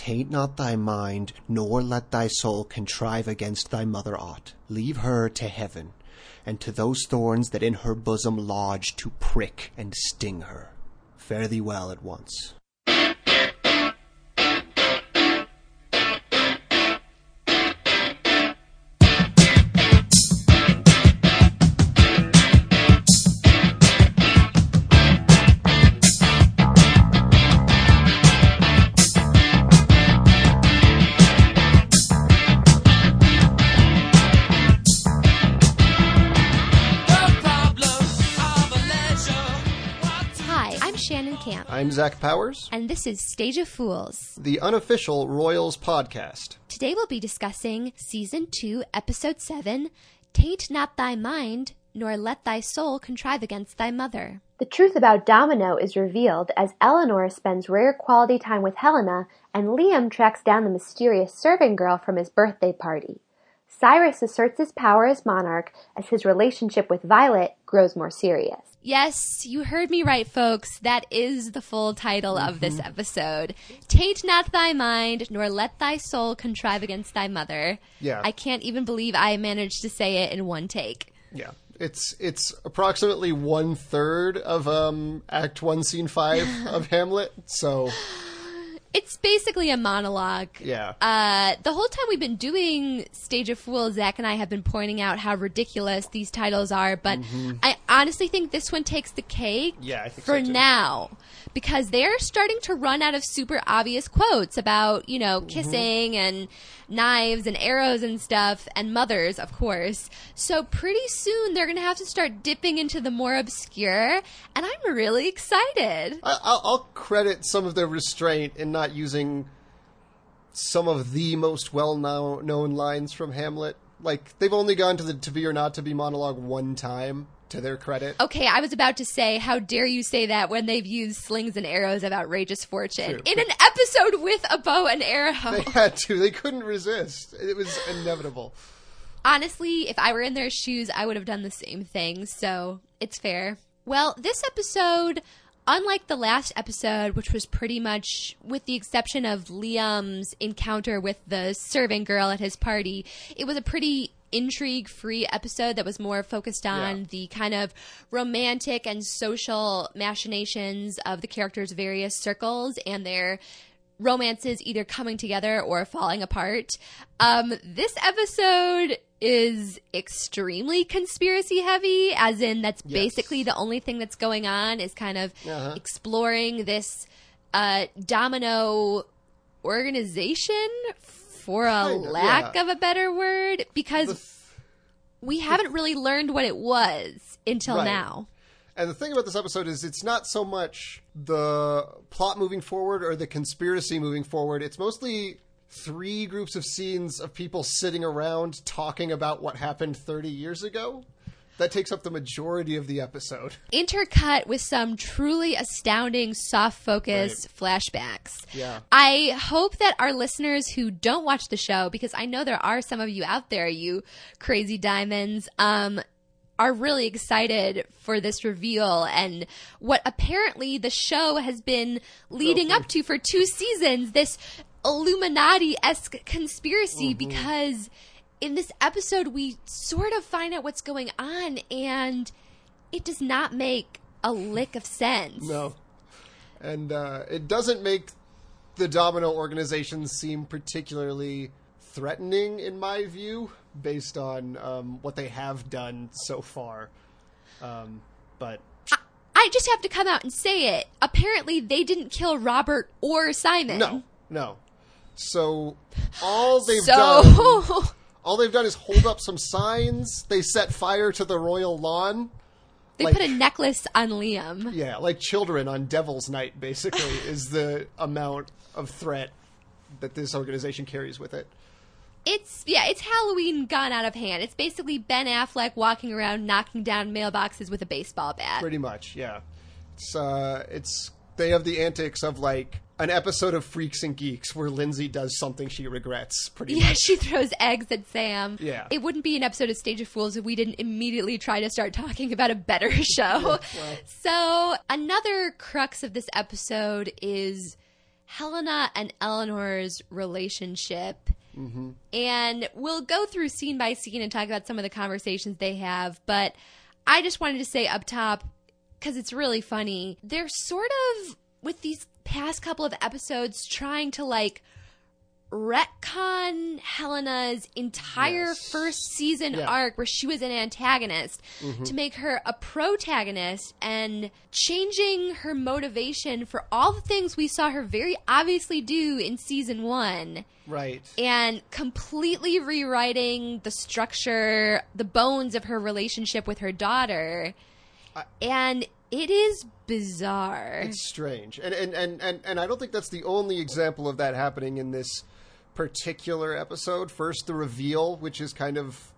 Taint not thy mind, nor let thy soul contrive against thy mother aught. Leave her to heaven, and to those thorns that in her bosom lodge to prick and sting her. Fare thee well at once. I'm Zach Powers, and this is Stage of Fools. the unofficial Royals podcast. Today we'll be discussing Season 2, Episode 7 Taint not thy mind, nor let thy soul contrive against thy mother. The truth about Domino is revealed as Eleanor spends rare quality time with Helena and Liam tracks down the mysterious serving girl from his birthday party. Cyrus asserts his power as monarch as his relationship with Violet grows more serious. Yes, you heard me right, folks. That is the full title of this episode. Taint not thy mind, nor let thy soul contrive against thy mother. Yeah. I can't even believe I managed to say it in one take. Yeah. It's it's approximately one third of um Act One, Scene Five of Hamlet. So It's basically a monologue. yeah, Uh, the whole time we've been doing Stage of Fools, Zach and I have been pointing out how ridiculous these titles are, but I honestly think this one takes the cake Mm-hmm. Yeah, I think for so, now. Because they're starting to run out of super obvious quotes about, you know, Mm-hmm. kissing and knives and arrows and stuff, and mothers, of course. So pretty soon they're going to have to start dipping into the more obscure, and I'm really excited. I, I'll, I'll credit some of their restraint in not using some of the most well known lines from Hamlet. Like they've only gone to the to be or not to be monologue one time. To their credit, Okay, I was about to say, how dare you say that when they've used slings and arrows of outrageous fortune True. in an episode with a bow and arrow? they had to. They couldn't resist. It was inevitable. Honestly, if I were in their shoes, I would have done the same thing, so it's fair. Well, this episode, unlike the last episode, which was pretty much, with the exception of Liam's encounter with the serving girl at his party, it was a pretty intrigue free episode that was more focused on Yeah. the kind of romantic and social machinations of the characters' various circles and their romances either coming together or falling apart. Um, this episode is extremely conspiracy heavy, as in that's Yes. basically the only thing that's going on is kind of Uh-huh. exploring this uh, domino organization for a Kind of, lack yeah. of a better word because we haven't really learned what it was until Right. now. And the thing about this episode is it's not so much the plot moving forward or the conspiracy moving forward. It's mostly three groups of scenes of people sitting around talking about what happened 30 years ago. That takes up the majority of the episode. intercut with some truly astounding soft focus flashbacks. Yeah. I hope that our listeners who don't watch the show, because I know there are some of you out there, you crazy diamonds, um, are really excited for this reveal and what apparently the show has been leading up to for two seasons this Illuminati esque conspiracy because in this episode we sort of find out what's going on and it does not make a lick of sense. No. And uh, it doesn't make the Domino organization seem particularly threatening, in my view, based on um, what they have done so far. Um, but I just have to come out and say it. Apparently, they didn't kill Robert or Simon. no, no. So all they've So, done, all they've done is hold up some signs. They set fire to the royal lawn. they like- put a necklace on Liam. Yeah, like children on Devil's Night, basically, is the amount of threat that this organization carries with it. It's yeah, it's Halloween gone out of hand. It's basically Ben Affleck walking around knocking down mailboxes with a baseball bat. Pretty much, yeah. It's uh, it's they have the antics of like an episode of Freaks and Geeks where Lindsay does something she regrets. Pretty much. Yeah, much. she throws eggs at Sam. Yeah. It wouldn't be an episode of Stage of Fools if we didn't immediately try to start talking about a better show. So, another crux of this episode is Helena and Eleanor's relationship. Mm-hmm. And we'll go through scene by scene and talk about some of the conversations they have. But I just wanted to say up top, because it's really funny, they're sort of, with these past couple of episodes, trying to like retcon Helena's entire Yes. first season Yeah. arc where she was an antagonist mm-hmm. to make her a protagonist and changing her motivation for all the things we saw her very obviously do in season one Right. and completely rewriting the structure, the bones of her relationship with her daughter. and it is bizarre. It's strange, and and, and and and I don't think that's the only example of that happening in this particular episode. First, the reveal, which is kind of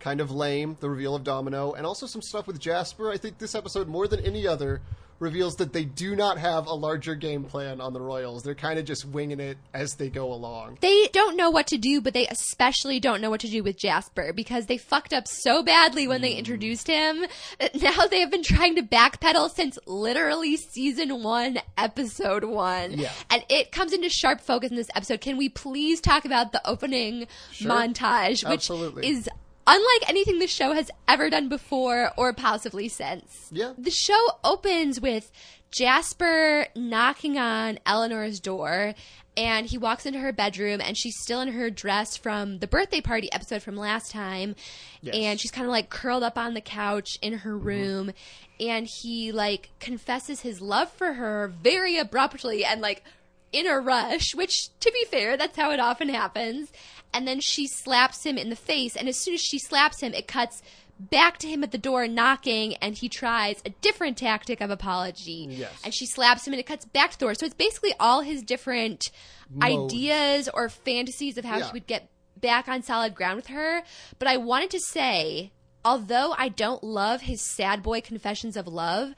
kind of lame, the reveal of Domino, and also some stuff with Jasper. I think this episode, more than any other, reveals that they do not have a larger game plan on the Royals. They're kind of just winging it as they go along. they don't know what to do, but they especially don't know what to do with Jasper because they fucked up so badly when they mm. introduced him now they have been trying to backpedal since literally season one, episode one. Yeah. And it comes into sharp focus in this episode. Can we please talk about the opening montage, which Absolutely. is unlike anything the show has ever done before or possibly since. Yeah. The show opens with Jasper knocking on Eleanor's door and he walks into her bedroom and she's still in her dress from the birthday party episode from last time Yes. and she's kind of like curled up on the couch in her mm-hmm. room and he like confesses his love for her very abruptly and like in a rush, which to be fair, that's how it often happens. And then she slaps him in the face, and as soon as she slaps him, it cuts back to him at the door knocking, and he tries a different tactic of apology. Yes. And she slaps him, and it cuts back to the door. So it's basically all his different Modes. ideas or fantasies of how Yeah. she would get back on solid ground with her. But I wanted to say, although I don't love his sad boy confessions of love,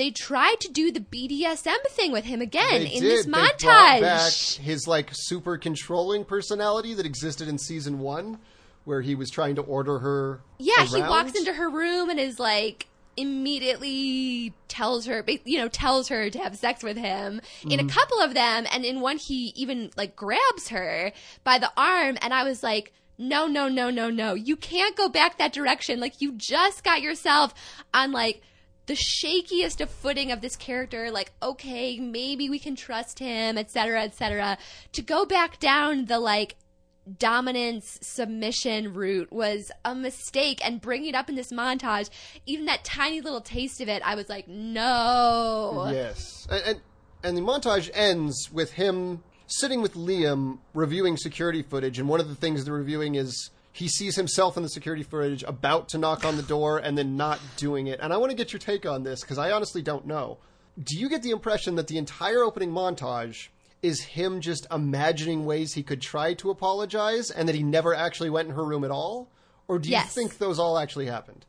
they tried to do the BDSM thing with him again They in did. this montage. back his like super controlling personality that existed in season one, where he was trying to order her. Yeah, he walks into her room and is like immediately tells her you know tells her to have sex with him in Mm-hmm. a couple of them and in one he even like grabs her by the arm and I was like no no no no no you can't go back that direction like you just got yourself on like the shakiest of footing of this character like okay maybe we can trust him etc etc to go back down the like dominance submission route was a mistake and bringing it up in this montage even that tiny little taste of it i was like no. Yes, and, and and the montage ends with him sitting with Liam reviewing security footage, and one of the things they're reviewing is he sees himself in the security footage about to knock on the door and then not doing it. And I want to get your take on this because I honestly don't know. Do you get the impression that the entire opening montage is him just imagining ways he could try to apologize and that he never actually went in her room at all? Or do you Yes. think those all actually happened?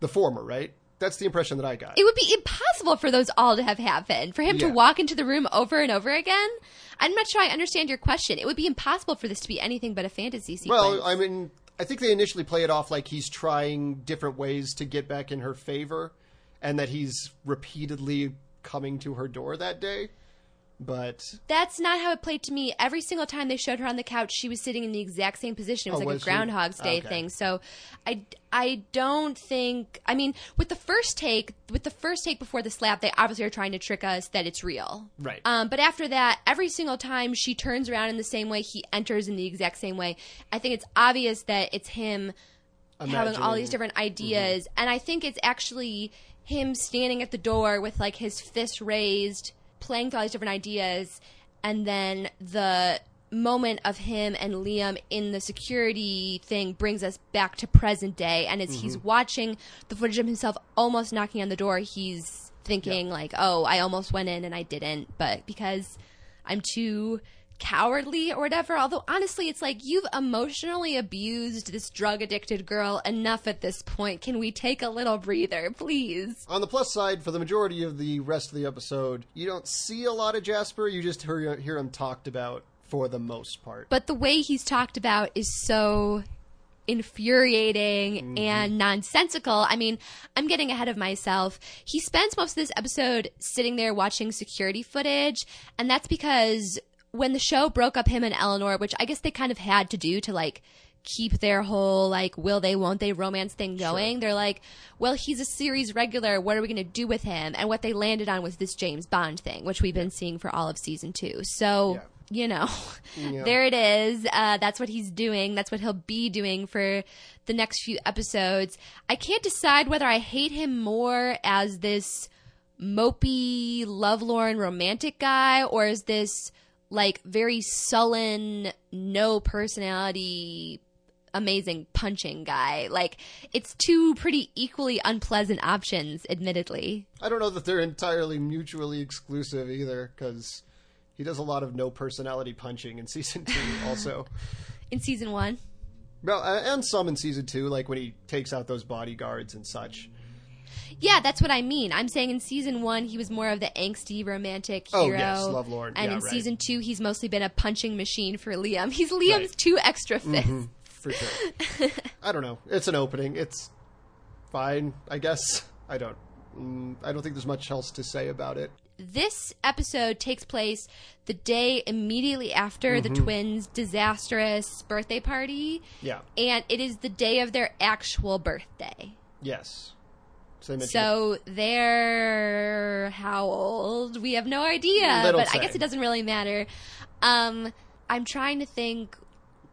The former, right? That's the impression that I got. it would be impossible for those all to have happened. For him to walk into the room over and over again? I'm not sure i understand your question. It would be impossible for this to be anything but a fantasy sequence. Well, I mean, I think they initially play it off like he's trying different ways to get back in her favor, and that he's repeatedly coming to her door that day. But That's not how it played to me. Every single time they showed her on the couch, she was sitting in the exact same position. It was Oh, like was a she? Groundhog's Day Okay. thing. So, I, I don't think. I mean, with the first take, with the first take before the slap, they obviously are trying to trick us that it's real. Right. Um, but after that, every single time she turns around in the same way, he enters in the exact same way. I think it's obvious that it's him having all these different ideas and i think it's actually him standing at the door with like his fist raised playing with all these different ideas and then the moment of him and liam in the security thing brings us back to present day and as he's mm-hmm. watching the footage of himself almost knocking on the door. He's thinking like oh i almost went in and i didn't but because i'm too cowardly or whatever. Although honestly, it's like you've emotionally abused this drug addicted girl enough at this point. Can we take a little breather, please? on the plus side, for the majority of the rest of the episode, you don't see a lot of Jasper. You just hear hear him talked about for the most part. But the way he's talked about is so infuriating mm-hmm. and nonsensical. I mean, I'm getting ahead of myself. He spends most of this episode sitting there watching security footage, and that's because when the show broke up him and Eleanor, which I guess they kind of had to do to like keep their whole like will they won't they romance thing going they're like well he's a series regular what are we going to do with him? And what they landed on was this james bond thing which we've been seeing for all of season two. So Yeah. you know Yeah. there it is. Uh, that's what he's doing. That's what he'll be doing for the next few episodes. I can't decide whether i hate him more as this mopey lovelorn romantic guy or is this like very sullen no personality amazing punching guy like it's two pretty equally unpleasant options admittedly I don't know that they're entirely mutually exclusive either, because he does a lot of no personality punching in season two, also. in season one well, and some in season two, like when he takes out those bodyguards and such. Yeah, that's what I mean. I'm saying in season one he was more of the angsty romantic hero. Oh, hero. yes, Lovelorn. And Yeah, in right. season two he's mostly been a punching machine for Liam. He's Liam's Right. two extra fists. For sure. I don't know. It's an opening. It's fine, I guess. I don't. Mm, I don't think there's much else to say about it. This episode takes place the day immediately after the Mm-hmm. twins' disastrous birthday party, Yeah. and it is the day of their actual birthday. Yes. So, they so they're how old? We have no idea, Little but I guess it doesn't really matter. Um, I'm trying to think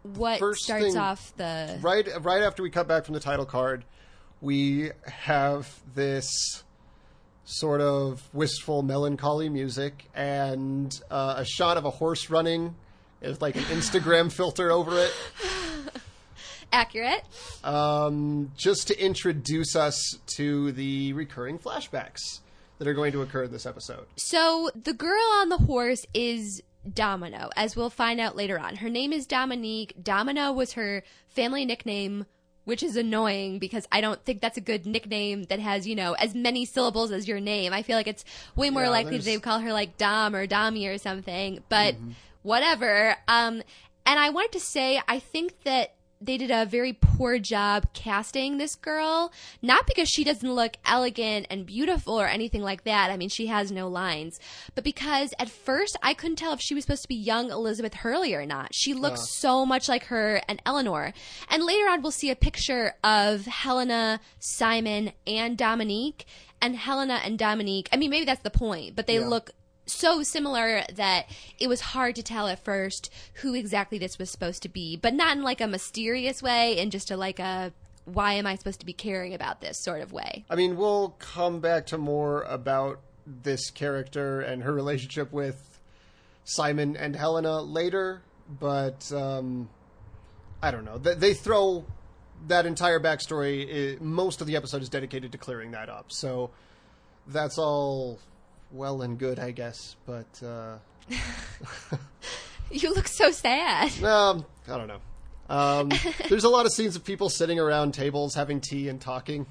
what First starts thing- off the. right right after we cut back from the title card, we have this sort of wistful melancholy music and uh, a shot of a horse running with like an Instagram filter over it, Accurate. um, just to introduce us to the recurring flashbacks that are going to occur in this episode. So the girl on the horse is Domino, as we'll find out later on. Her name is Dominique. Domino was her family nickname, which is annoying because I don't think that's a good nickname that has, you know, as many syllables as your name. I feel like it's way more Yeah, likely they would call her like Dom or Dommy or something, but whatever. Um, and I wanted to say, I think that they did a very poor job casting this girl. Not because she doesn't look elegant and beautiful or anything like that. I mean, she has no lines. But because at first I couldn't tell if she was supposed to be young Elizabeth Hurley or not. She looks ah. so much like her and Eleanor. And later on, we'll see a picture of Helena, Simon, and Dominique. And Helena and Dominique, I mean, maybe that's the point, but they Yeah. look so similar that it was hard to tell at first who exactly this was supposed to be, but not in like a mysterious way, in just a like a why am I supposed to be caring about this sort of way. I mean, we'll come back to more about this character and her relationship with Simon and Helena later, but um, I don't know. They, they throw that entire backstory. most of the episode is dedicated to clearing that up, so that's all well and good, I guess. But uh, You look so sad. um, I don't know. Um, there's a lot of scenes of people sitting around tables having tea and talking.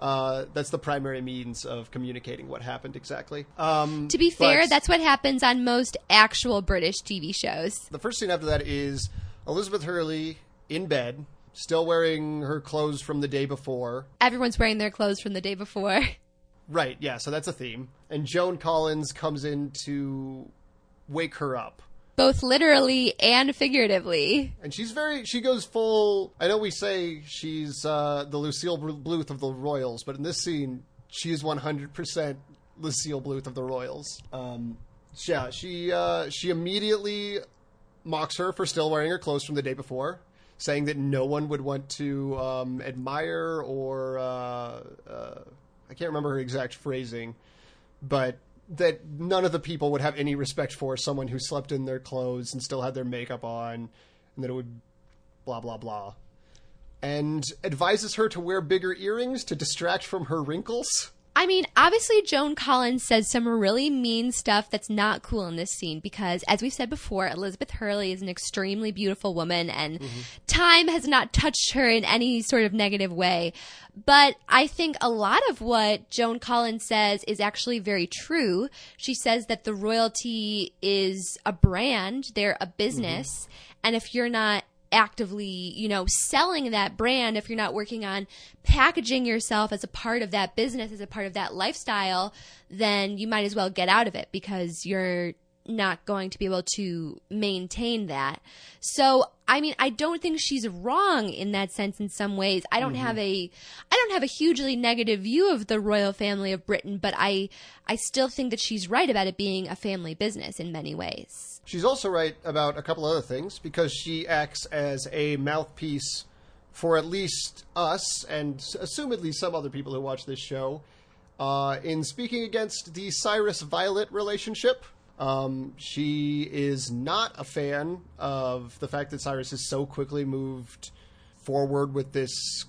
Uh, that's the primary means of communicating what happened exactly. Um, To be fair, that's what happens on most actual British TV shows. the first scene after that is Elizabeth Hurley in bed, still wearing her clothes from the day before. Everyone's wearing their clothes from the day before. Right, yeah, so that's a theme. And Joan Collins comes in to wake her up. Both literally and figuratively. And she's very, she goes full. I know we say she's uh, the Lucille Bluth of the Royals, but in this scene, she is 100% Lucille Bluth of the Royals. Um, yeah, she, uh, she immediately mocks her for still wearing her clothes from the day before, saying that no one would want to um, admire or, uh, uh, I can't remember her exact phrasing, but that none of the people would have any respect for someone who slept in their clothes and still had their makeup on, and that it would blah blah blah. And advises her to wear bigger earrings to distract from her wrinkles. I mean, obviously, Joan Collins says some really mean stuff that's not cool in this scene because, as we've said before, Elizabeth Hurley is an extremely beautiful woman and mm-hmm. time has not touched her in any sort of negative way. But I think a lot of what Joan Collins says is actually very true. She says that the royalty is a brand, they're a business, mm-hmm. and if you're not actively, you know, selling that brand, if you're not working on packaging yourself as a part of that business, as a part of that lifestyle, then you might as well get out of it because you're not going to be able to maintain that. So, I mean, I don't think she's wrong in that sense in some ways. I don't have mm-hmm. a I don't have a hugely negative view of the royal family of Britain, but I I still think that she's right about it being a family business in many ways. She's also right about a couple other things because she acts as a mouthpiece for at least us and assumedly some other people who watch this show uh, in speaking against the Cyrus Violet relationship. Um, she is not a fan of the fact that Cyrus has so quickly moved forward with this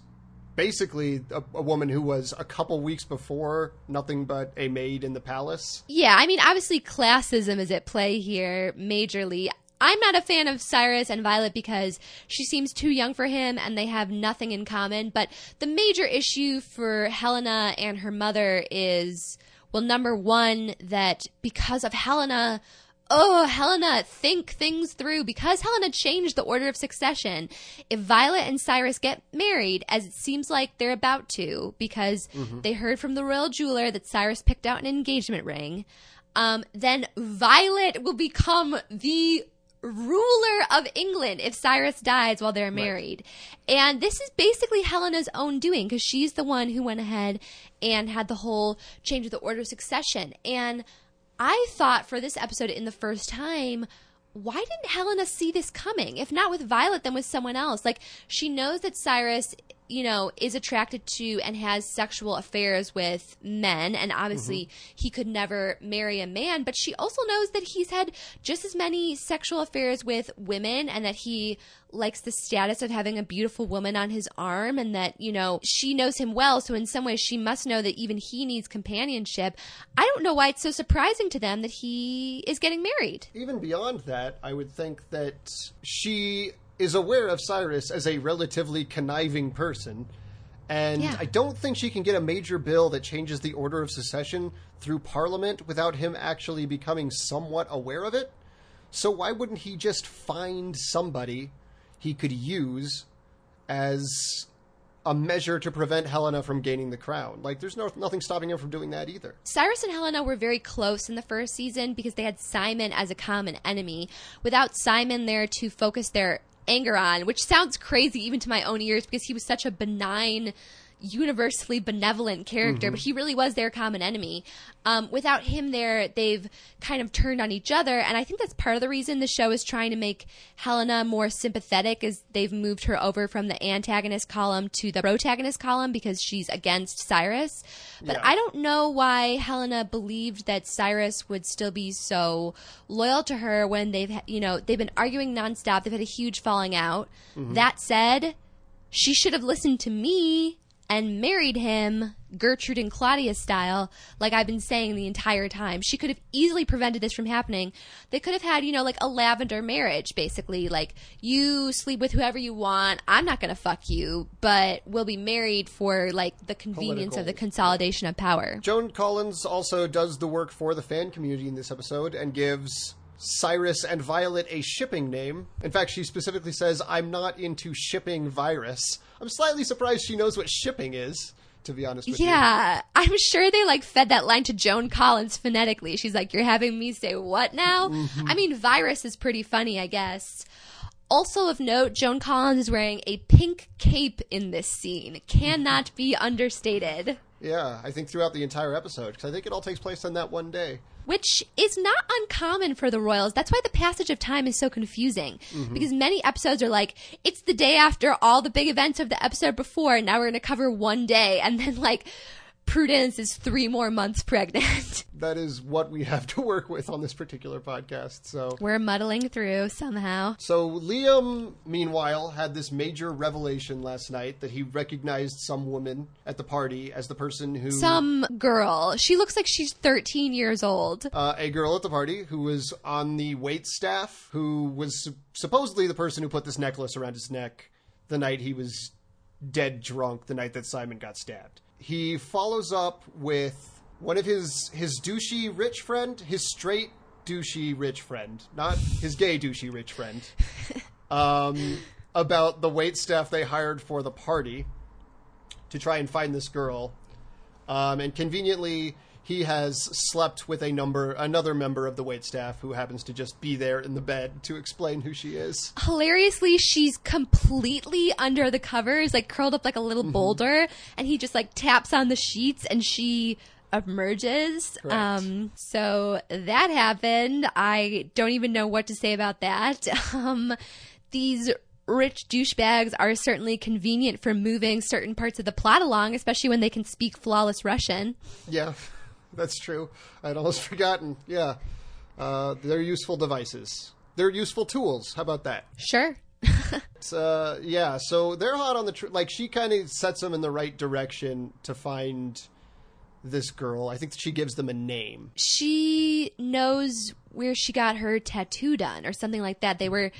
basically a, a woman who was a couple weeks before nothing but a maid in the palace. Yeah, I mean, obviously classism is at play here majorly. I'm not a fan of Cyrus and Violet because she seems too young for him and they have nothing in common. But the major issue for Helena and her mother is, well, number one, that because of Helena, oh, Helena, think things through. Because Helena changed the order of succession, if Violet and Cyrus get married, as it seems like they're about to, because they heard from the royal jeweler that Cyrus picked out an engagement ring, um, then Violet will become the ruler of England if Cyrus dies while they're married. And this is basically Helena's own doing because she's the one who went ahead and had the whole change of the order of succession. And I thought for this episode in the first time, why didn't Helena see this coming? If not with Violet, then with someone else. Like, she knows that Cyrus, you know, is attracted to and has sexual affairs with men, and obviously mm-hmm. he could never marry a man, but she also knows that he's had just as many sexual affairs with women and that he likes the status of having a beautiful woman on his arm and that, you know, she knows him well, so in some ways she must know that even he needs companionship. I don't know why it's so surprising to them that he is getting married. even beyond that, I would think that she is aware of Cyrus as a relatively conniving person. And Yeah. I don't think she can get a major bill that changes the order of succession through Parliament without him actually becoming somewhat aware of it. So why wouldn't he just find somebody he could use as a measure to prevent Helena from gaining the crown? Like, there's no, nothing stopping him from doing that either. Cyrus and Helena were very close in the first season because they had Simon as a common enemy. Without Simon there to focus their anger on, which sounds crazy even to my own ears because he was such a benign, universally benevolent character, but he really was their common enemy. Um, without him there, they've kind of turned on each other, and I think that's part of the reason the show is trying to make Helena more sympathetic, as they've moved her over from the antagonist column to the protagonist column because she's against Cyrus. But Yeah. I don't know why Helena believed that Cyrus would still be so loyal to her when they've, you know, they've been arguing nonstop. They've had a huge falling out. That said, she should have listened to me and married him Gertrude and Claudius style, like I've been saying the entire time. She could have easily prevented this from happening. They could have had, you know, like a lavender marriage, basically. Like, you sleep with whoever you want. I'm not going to fuck you, but we'll be married for, like, the convenience of the consolidation of power. Joan Collins also does the work for the fan community in this episode and gives Cyrus and Violet a shipping name. In fact, she specifically says, I'm not into shipping virus. I'm slightly surprised she knows what shipping is, to be honest with you. Yeah, I'm sure they like fed that line to Joan Collins phonetically. She's like, "You're having me say what now?" Mm-hmm. I mean, virus is pretty funny, I guess. Also of note, Joan Collins is wearing a pink cape in this scene. Cannot be understated. Yeah, I think throughout the entire episode, because I think it all takes place on that one day. Which is not uncommon for the royals. That's why the passage of time is so confusing mm-hmm. because many episodes are like it's the day after all the big events of the episode before, and now we're going to cover one day, and then like Prudence is three more months pregnant. That is what we have to work with on this particular podcast. So, we're muddling through somehow. so Liam, meanwhile, had this major revelation last night that he recognized some woman at the party as the person who Some girl. She looks like she's 13 years old. uh, a girl at the party who was on the wait staff, who was su- supposedly the person who put this necklace around his neck the night he was dead drunk, the night that Simon got stabbed. He follows up with one of his his douchey rich friend, his straight douchey rich friend, not his gay douchey rich friend. Um, about the wait staff they hired for the party to try and find this girl. Um, and conveniently, he has slept with a number another member of the wait staff who happens to just be there in the bed to explain who she is. Hilariously, she's completely under the covers, like curled up like a little boulder, and he just like taps on the sheets and she emerges. Correct. Um, so that happened. I don't even know what to say about that. Um, these rich douchebags are certainly convenient for moving certain parts of the plot along, especially when they can speak flawless Russian. Yeah, that's true. I'd almost forgotten. Yeah, uh, they're useful devices. They're useful tools. How about that? Sure. Uh, yeah, so they're hot on the tr- like. She kind of sets them in the right direction to find this girl. I think she gives them a name. she knows where she got her tattoo done or something like that. They were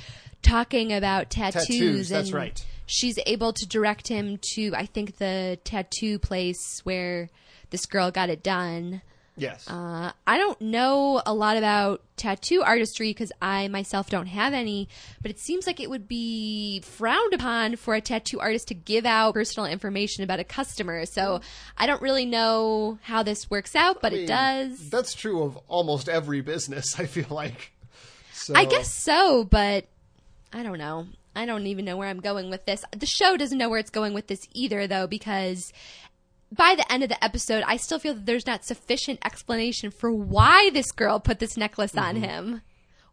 talking about tattoos. Tattoos, that's and right. She's able to direct him to, I think, the tattoo place where this girl got it done. Yes. Uh, I don't know a lot about tattoo artistry because I myself don't have any, but it seems like it would be frowned upon for a tattoo artist to give out personal information about a customer. So I don't really know how this works out, but I mean, it does. That's true of almost every business. I feel like. So, I guess so, but I don't know. I don't even know where I'm going with this. The show doesn't know where it's going with this either, though, because by the end of the episode, I still feel that there's not sufficient explanation for why this girl put this necklace on him. Mm-hmm.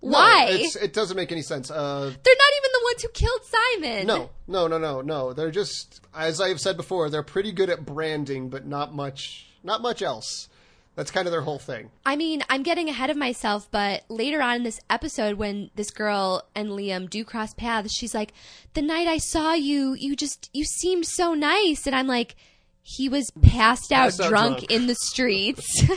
No, Why? it's, it doesn't make any sense. Uh, They're not even the ones who killed Simon. no, no, no, no, no. They're just, as I've said before, they're pretty good at branding, but not much, not much else. That's kind of their whole thing. I mean, I'm getting ahead of myself, but later on in this episode, when this girl and Liam do cross paths, she's like, "The night I saw you, you just you seemed so nice," and I'm like, "He was passed out, Passed out drunk, drunk. in the streets."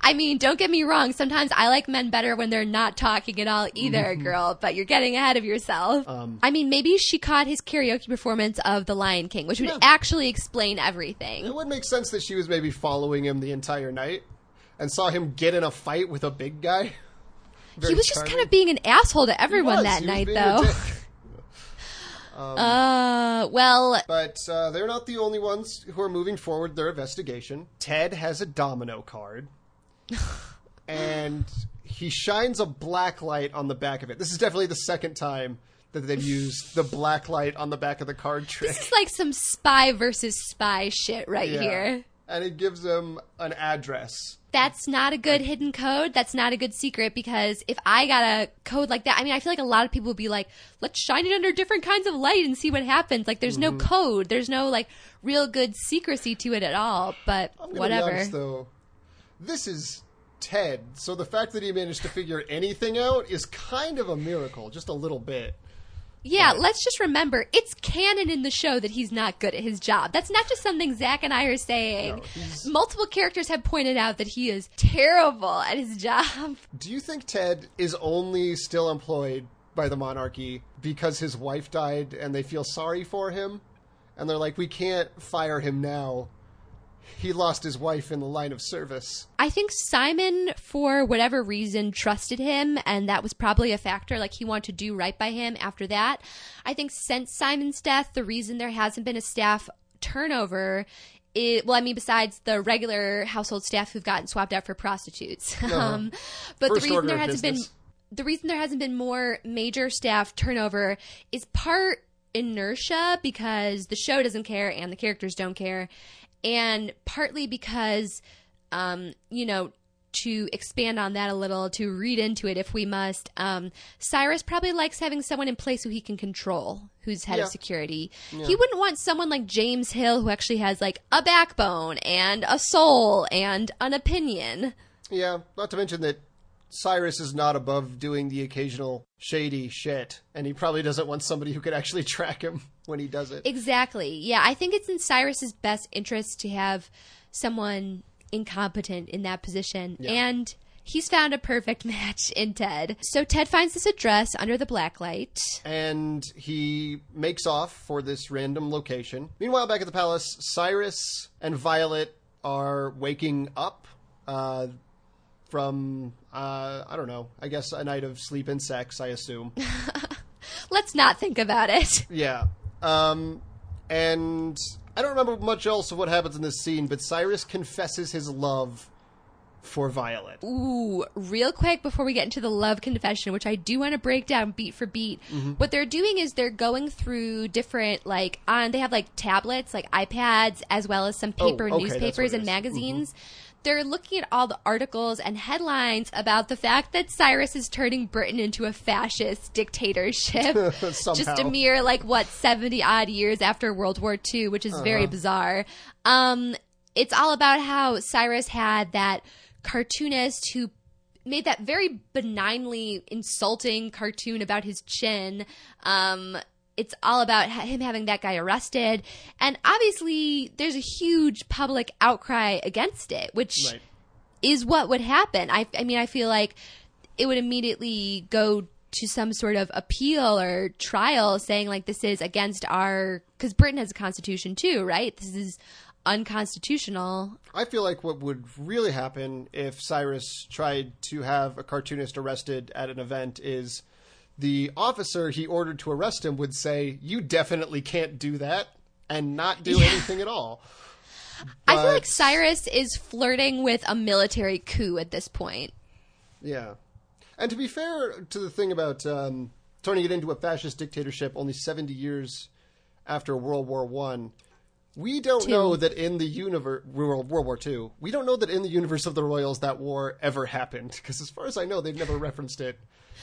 I mean, don't get me wrong. Sometimes I like men better when they're not talking at all either, mm-hmm. girl, but you're getting ahead of yourself. Um, I mean, maybe she caught his karaoke performance of The Lion King, which would Yeah. actually explain everything. It would make sense that she was maybe following him the entire night and saw him get in a fight with a big guy. Very he was just kind of being an asshole to everyone that night, though. dick. Uh, well, But uh, they're not the only ones who are moving forward their investigation. Ted has a domino card, and he shines a black light on the back of it. This is definitely the second time that they've used the black light on the back of the card trick. this is like some spy versus spy shit right Yeah. here. And it gives them an address. That's not a good hidden code. That's not a good secret because if I got a code like that, I mean, I feel like a lot of people would be like, let's shine it under different kinds of light and see what happens. Like, there's Mm-hmm. no code. There's no, like, real good secrecy to it at all. But whatever. Honest, though, this is Ted, so the fact that he managed to figure anything out is kind of a miracle, just a little bit. Yeah, let's just remember it's canon in the show that he's not good at his job. That's not just something Zach and I are saying. No, Multiple characters have pointed out that he is terrible at his job. Do you think Ted is only still employed by the monarchy because his wife died and they feel sorry for him? And they're like, we can't fire him now. He lost his wife in the line of service. I think Simon, for whatever reason, trusted him, and that was probably a factor. Like, he wanted to do right by him after that. I think since Simon's death, the reason there hasn't been a staff turnover. It, well, I mean, besides the regular household staff who've gotten swapped out for prostitutes, um, but First the reason there hasn't been the reason there hasn't been more major staff turnover is part inertia because the show doesn't care and the characters don't care, and partly because, um, you know, to expand on that a little, to read into it if we must, um, Cyrus probably likes having someone in place who he can control, who's head Yeah. of security. He wouldn't want someone like James Hill who actually has like a backbone and a soul and an opinion. Yeah, not to mention that Cyrus is not above doing the occasional shady shit, and he probably doesn't want somebody who could actually track him when he does it. Exactly. Yeah, I think it's in Cyrus's best interest to have someone incompetent in that position. And he's found a perfect match in Ted. So Ted finds this address under the blacklight. and he makes off for this random location. Meanwhile, back at the palace, Cyrus and Violet are waking up uh, from, uh, I don't know, I guess a night of sleep and sex, I assume. let's not think about it. Yeah. Um, and I don't remember much else of what happens in this scene, but Cyrus confesses his love for Violet. Ooh, real quick before we get into the love confession, which I do want to break down beat for beat. Mm-hmm. What they're doing is they're going through different like on they have like tablets, like iPads, as well as some paper Oh, okay, newspapers and is. Mm-hmm. They're looking at all the articles and headlines about the fact that Cyrus is turning Britain into a fascist dictatorship. Just a mere like what 70 odd years after World War II, which is Uh-huh. very bizarre. Um it's all about how Cyrus had that cartoonist who made that very benignly insulting cartoon about his chin. Um, it's all about him having that guy arrested. And obviously, there's a huge public outcry against it, which Right. is what would happen. I, I mean, I feel like it would immediately go to some sort of appeal or trial saying like this is against our because Britain has a constitution too, right? This is unconstitutional. I feel like what would really happen if Cyrus tried to have a cartoonist arrested at an event is the officer he ordered to arrest him would say, You definitely can't do that, and not do Yeah. anything at all. I feel like Cyrus is flirting with a military coup at this point. Yeah. And to be fair to the thing about um, turning it into a fascist dictatorship only 70 years after World War One, we don't Two. know that in the universe, World, World War Two, we don't know that in the universe of the Royals that war ever happened. Because as far as I know, they've never referenced it.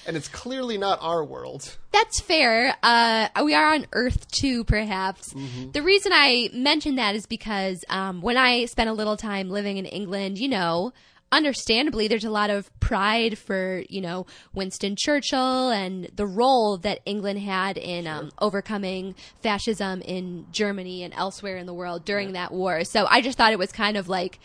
And it's clearly not our world. That's fair. Uh, we are on Earth too, perhaps. The reason I mention that is because um, when I spent a little time living in England, you know, understandably, there's a lot of pride for you know Winston Churchill and the role that England had in um, overcoming fascism in Germany and elsewhere in the world during that war. So I just thought it was kind of like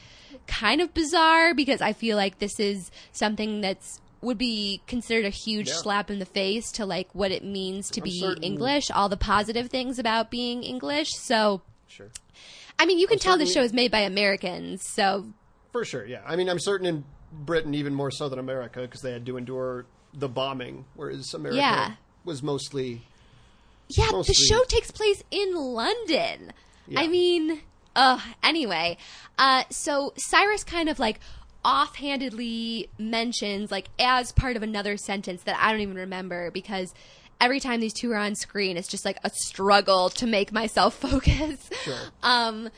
kind of bizarre because I feel like this is something that's would be considered a huge Yeah. slap in the face to like what it means to I'm be certain- English, all the positive things about being English. So Sure. I mean, you can tell the certainly- show is made by Americans, so For sure, yeah. I mean, I'm certain in Britain, even more so than America, because they had to endure the bombing, whereas America Yeah. was mostly. Yeah, Mostly- the show takes place in London. Yeah. I mean, uh, anyway, uh, so Cyrus kind of like offhandedly mentions, like, as part of another sentence that I don't even remember because every time these two are on screen, it's just like a struggle to make myself focus. Sure. Um,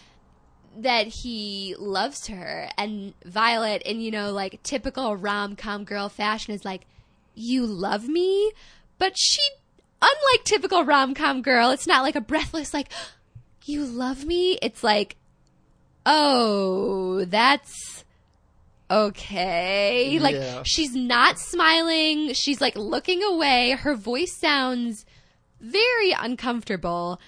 that he loves her and Violet in, you know, like typical rom com girl fashion is like, You love me? But she unlike typical rom com girl, it's not like a breathless like You love me? It's like Oh, that's okay. Like Yeah. she's not smiling, she's like looking away, her voice sounds very uncomfortable.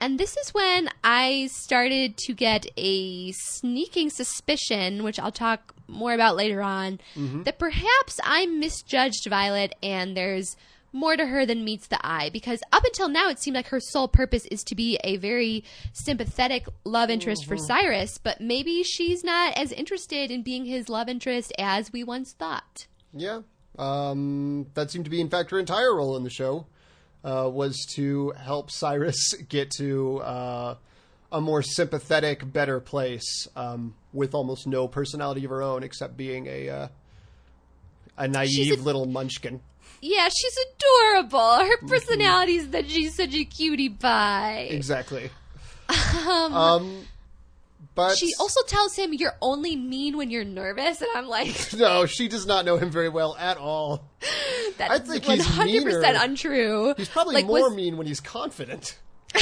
And this is when I started to get a sneaking suspicion, which I'll talk more about later on, that perhaps I misjudged Violet and there's more to her than meets the eye. Because up until now, it seemed like her sole purpose is to be a very sympathetic love interest for Cyrus, but maybe she's not as interested in being his love interest as we once thought. Yeah. Um, that seemed to be, in fact, her entire role in the show uh, was to help Cyrus get to uh, a more sympathetic, better place um, with almost no personality of her own, except being a uh, a naive a- little munchkin. Yeah, she's adorable. Her personality is that she's such a cutie pie. Exactly. um, but She also tells him you're only mean when you're nervous, and I'm like, no, she does not know him very well at all. that's I think one he's hundred percent untrue. He's probably Like, more was- mean when he's confident.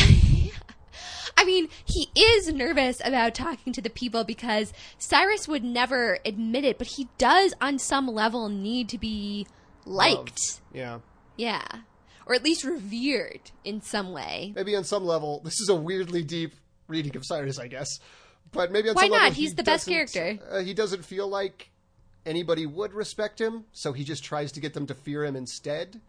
I mean, he is nervous about talking to the people because Cyrus would never admit it, but he does, on some level, need to be liked. Yeah. Yeah, or at least revered in some way. maybe on some level, this is a weirdly deep reading of Cyrus, I guess. But maybe Why not? He's the best character. Uh, he doesn't feel like anybody would respect him, so he just tries to get them to fear him instead.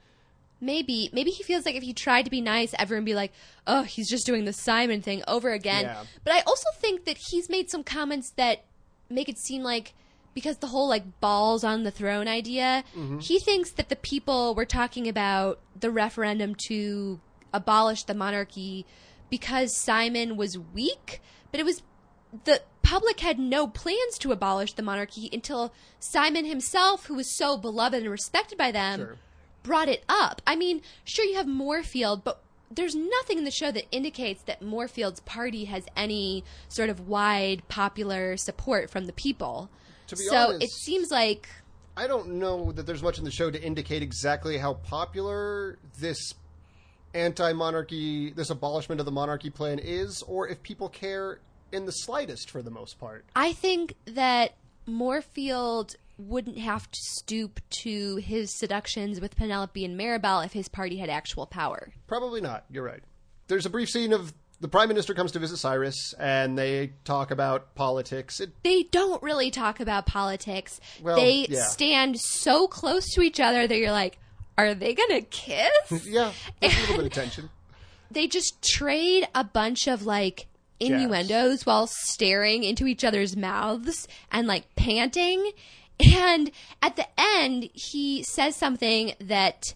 Maybe, maybe he feels like if he tried to be nice, everyone would be like, "Oh, he's just doing the Simon thing over again." Yeah. But I also think that he's made some comments that make it seem like because the whole like balls on the throne idea, he thinks that the people were talking about the referendum to abolish the monarchy because Simon was weak, but it was the public had no plans to abolish the monarchy until Simon himself, who was so beloved and respected by them, Sure. brought it up. I mean, sure you have Moorfield, but there's nothing in the show that indicates that Moorfield's party has any sort of wide popular support from the people. To be so honest- it seems like I don't know that there's much in the show to indicate exactly how popular this anti-monarchy, this abolishment of the monarchy plan is, or if people care in the slightest for the most part. I think that Moorfield wouldn't have to stoop to his seductions with Penelope and Maribel if his party had actual power. Probably not. You're right. There's a brief scene of the prime minister comes to visit Cyrus, and they talk about politics. It, They don't really talk about politics. Well, they yeah. stand so close to each other that you're like, are they gonna kiss? yeah, there's a little bit of tension. they just trade a bunch of like innuendos while staring into each other's mouths and like panting. And at the end, he says something that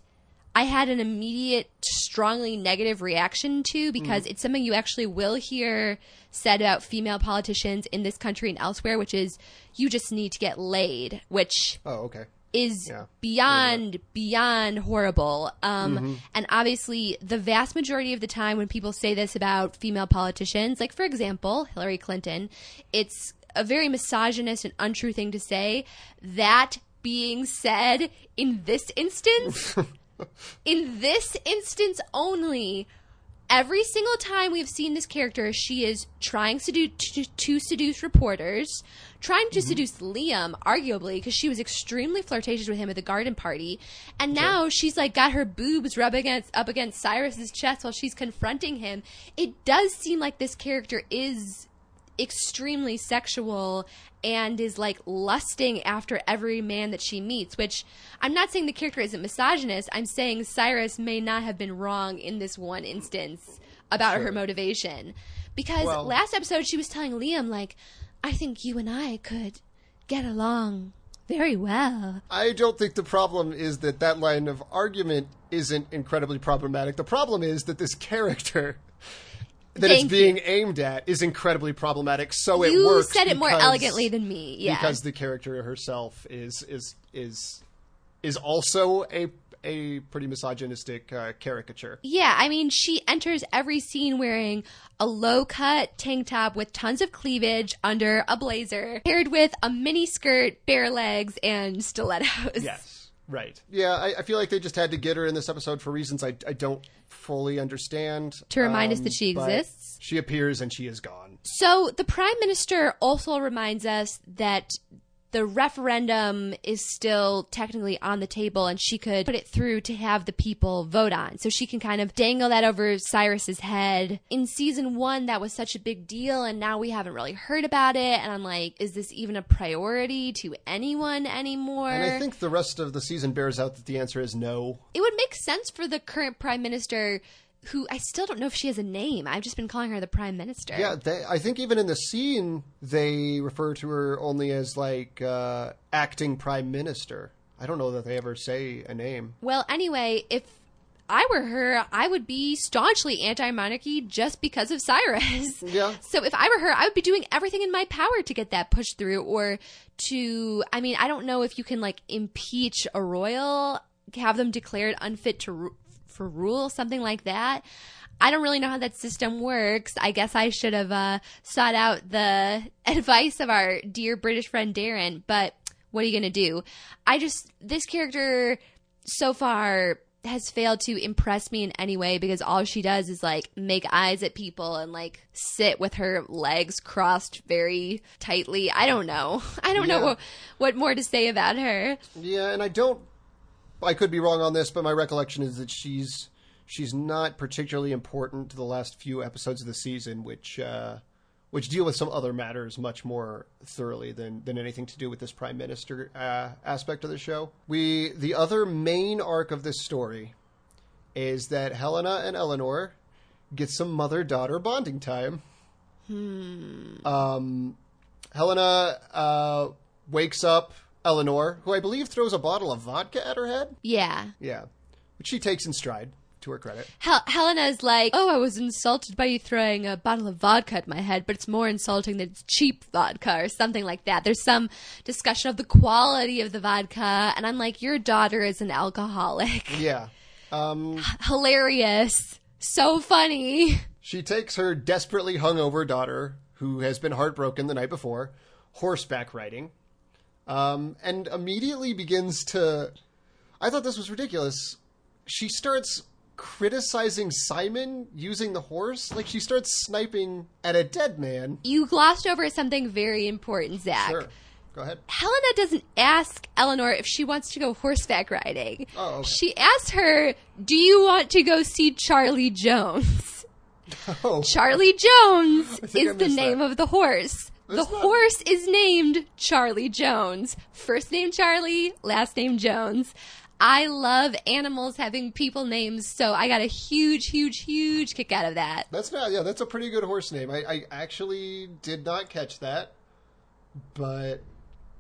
I had an immediate, strongly negative reaction to because mm. it's something you actually will hear said about female politicians in this country and elsewhere, which is you just need to get laid, which Oh, okay. Is Yeah. beyond beyond horrible. Um, And obviously, the vast majority of the time when people say this about female politicians, like for example Hillary Clinton, it's a very misogynist and untrue thing to say. That being said, in this instance, in this instance only, every single time we've seen this character, she is trying sedu- to, to seduce reporters, trying to mm-hmm. seduce Liam, arguably, because she was extremely flirtatious with him at the garden party, and now she's like got her boobs rub against up against Cyrus's chest while she's confronting him. It does seem like this character is extremely sexual and is like lusting after every man that she meets, which I'm not saying the character isn't misogynist. I'm saying Cyrus may not have been wrong in this one instance about her motivation. Because Well- last episode she was telling Liam, like, I think you and I could get along very well. I don't think the problem is that that line of argument isn't incredibly problematic. The problem is that this character that it's Thank being aimed at is incredibly problematic. So it you works. said it more elegantly than me. Yeah. because the character herself is is is is also a a pretty misogynistic uh, caricature. Yeah, I mean, she enters every scene wearing a low cut tank top with tons of cleavage under a blazer, paired with a mini skirt, bare legs, and stilettos. Yes, right. Yeah, I, I feel like they just had to get her in this episode for reasons I I don't fully understand. To remind us Um, that she exists? She appears and she is gone. So the prime minister also reminds us that the referendum is still technically on the table and she could put it through to have the people vote on. So she can kind of dangle that over Cyrus's head. In season one, that was such a big deal and now we haven't really heard about it. And I'm like, is this even a priority to anyone anymore? And I think the rest of the season bears out that the answer is no. it would make sense for the current prime minister who I still don't know if she has a name. I've just been calling her the prime minister. Yeah, they, I think even in the scene they refer to her only as like uh, acting prime minister. I don't know that they ever say a name. Well, anyway, if I were her, I would be staunchly anti monarchy just because of Cyrus. Yeah. So if I were her, I would be doing everything in my power to get that pushed through or to, I mean, I don't know if you can like impeach a royal, have them declared unfit to for rule, something like that. I don't really know how that system works. I guess I should have uh, sought out the advice of our dear British friend Darren, but what are you going to do? I just, this character so far has failed to impress me in any way because all she does is like make eyes at people and like sit with her legs crossed very tightly. I don't know. I don't know Yeah. what, what more to say about her. Yeah, and I don't. I could be wrong on this, but my recollection is that she's she's not particularly important to the last few episodes of the season, which uh, which deal with some other matters much more thoroughly than than anything to do with this prime minister uh, aspect of the show. We the other main arc of this story is that Helena and Eleanor get some mother daughter bonding time. Hmm. Um, Helena uh, wakes up Eleanor, who I believe throws a bottle of vodka at her head. Yeah. Yeah, which she takes in stride. To her credit, Hel- Helena's like, oh, I was insulted by you throwing a bottle of vodka at my head, but it's more insulting that it's cheap vodka or something like that. There's some discussion of the quality of the vodka, and I'm like, your daughter is an alcoholic. yeah. Um, Hilarious. So funny. She takes her desperately hungover daughter, who has been heartbroken the night before, horseback riding, um, and immediately begins to. I thought this was ridiculous. She starts criticizing Simon using the horse. Like she starts sniping at a dead man. You glossed over something very important, Zach. Sure. Go ahead. Helena doesn't ask Eleanor if she wants to go horseback riding. Oh, okay. She asks her, Do you want to go see Charlie Jones? Oh, Charlie Jones is the name that. of the horse. The not- horse is named Charlie Jones. First name Charlie, last name Jones. I love animals having people names, so I got a huge, huge, huge kick out of that. that's not. Yeah, that's a pretty good horse name. I, I actually did not catch that, but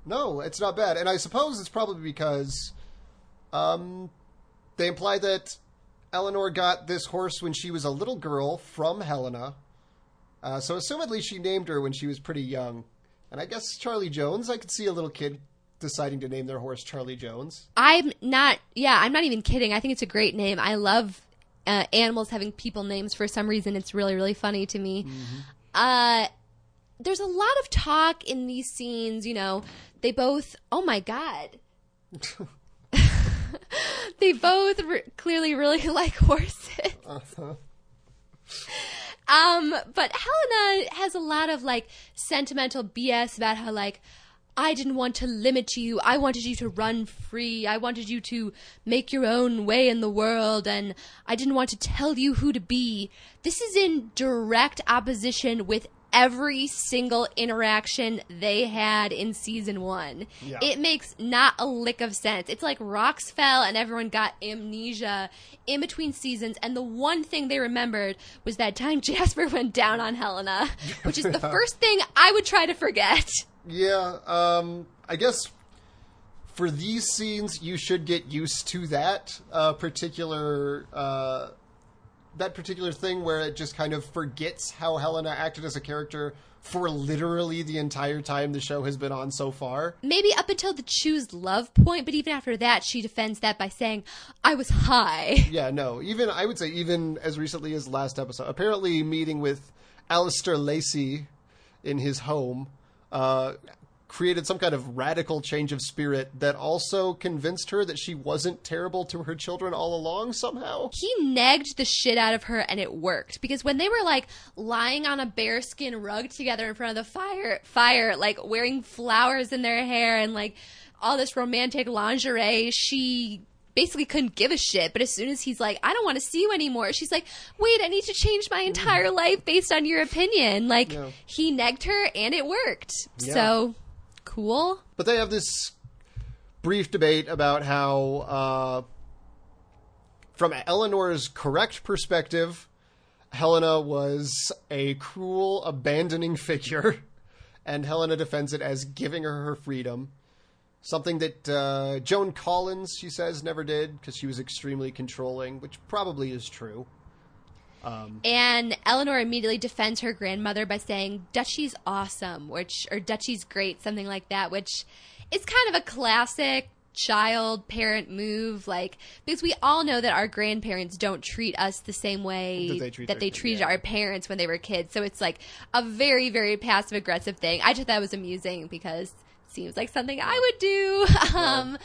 no, it's not bad. And I suppose it's probably because um, they imply that Eleanor got this horse when she was a little girl from Helena. Uh, so assumedly she named her when she was pretty young. And I guess Charlie Jones, I could see a little kid deciding to name their horse Charlie Jones. I'm not, yeah, I'm not even kidding. I think it's a great name. I love uh, animals having people names for some reason. It's really, really funny to me. Uh, there's a lot of talk in these scenes, you know, they both, oh my God. they both re- clearly really like horses. Um, but Helena has a lot of like sentimental BS about how like I didn't want to limit you. I wanted you to run free. I wanted you to make your own way in the world and I didn't want to tell you who to be. This is in direct opposition with every single interaction they had in season 1. Yeah. It makes not a lick of sense. It's like rocks fell and everyone got amnesia in between seasons, and the one thing they remembered was that time Jasper went down on Helena, which is the first thing I would try to forget. Yeah, um, I guess for these scenes, you should get used to that uh, particular uh, that particular thing where it just kind of forgets how Helena acted as a character for literally the entire time the show has been on so far. Maybe up until the choose love point, but even after that, she defends that by saying, I was high. Yeah, no, even I would say even as recently as last episode. Apparently, meeting with Alistair Lacey in his home uh, created some kind of radical change of spirit that also convinced her that she wasn't terrible to her children all along somehow. he nagged the shit out of her and it worked because when they were like lying on a bearskin rug together in front of the fire fire like wearing flowers in their hair and like all this romantic lingerie she basically couldn't give a shit but as soon as he's like i don't want to see you anymore she's like wait i need to change my entire life based on your opinion like Yeah. he negged her and it worked Yeah. so cool But they have this brief debate about how, uh, from Eleanor's correct perspective, Helena was a cruel, abandoning figure, and Helena defends it as giving her her freedom. Something that uh, Joan Collins, she says, never did because she was extremely controlling, which probably is true. And Eleanor immediately defends her grandmother by saying Dutchie's awesome, which or Dutchie's great, something like that, which is kind of a classic child parent move like because we all know that our grandparents don't treat us the same way That they treat that they kids, treated yeah. our parents when they were kids so it's like a very very passive aggressive thing i just thought it was amusing because it seems like something i would do um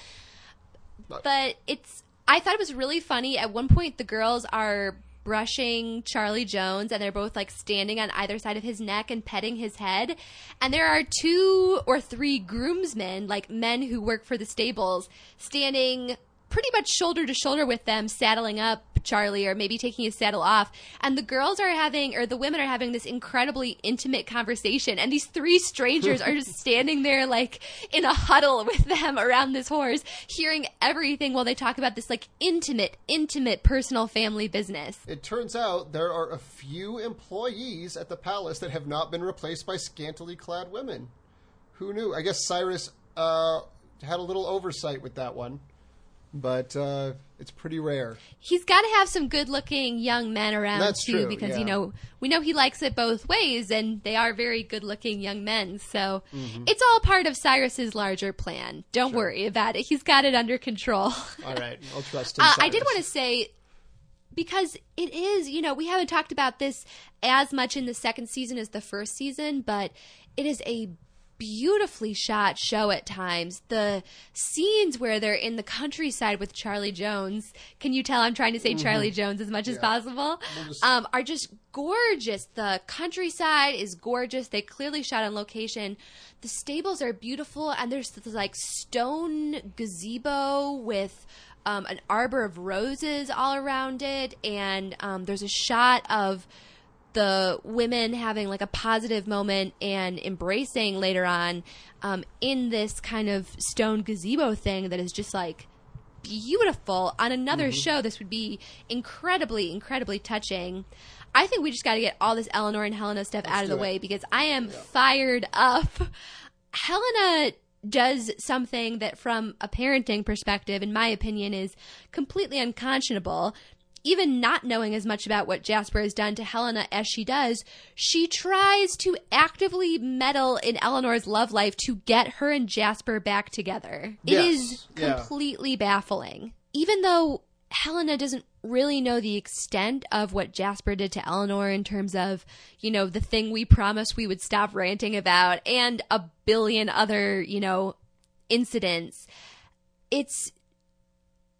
but it's I thought it was really funny. At one point, the girls are brushing Charlie Jones, and they're both like standing on either side of his neck and petting his head. And there are two or three groomsmen, like men who work for the stables, standing pretty much shoulder to shoulder with them, saddling up Charlie or maybe taking his saddle off. And the girls are having, or the women are having this incredibly intimate conversation. And these three strangers are just standing there like in a huddle with them around this horse, hearing everything while they talk about this like intimate, intimate personal family business. It turns out there are a few employees at the palace that have not been replaced by scantily clad women. Who knew? I guess Cyrus uh, had a little oversight with that one, but uh, it's pretty rare. He's got to have some good-looking young men around That's too, true, because yeah. you know we know he likes it both ways, and they are very good-looking young men. So Mm-hmm. it's all part of Cyrus's larger plan. Don't worry about it; he's got it under control. All right, I'll trust him. Uh, I did want to say because it is, you know, we haven't talked about this as much in the second season as the first season, but it is a beautifully shot show at times. The scenes where they're in the countryside with Charlie Jones, can you tell I'm trying to say Charlie Jones as much as possible? just- Um, are just gorgeous. The countryside is gorgeous. They clearly shot on location. The stables are beautiful, and there's this like stone gazebo with um, an arbor of roses all around it, and um, there's a shot of the women having like a positive moment and embracing later on um, in this kind of stone gazebo thing that is just like beautiful. On another show, this would be incredibly, incredibly touching. I think we just got to get all this Eleanor and Helena stuff out of the it. way because I am fired up. Helena does something that, from a parenting perspective, in my opinion, is completely unconscionable. Even not knowing as much about what Jasper has done to Helena as she does, she tries to actively meddle in Eleanor's love life to get her and Jasper back together. It Yes, is yeah. completely baffling. Even though Helena doesn't really know the extent of what Jasper did to Eleanor in terms of, you know, the thing we promised we would stop ranting about and a billion other, you know, incidents. It's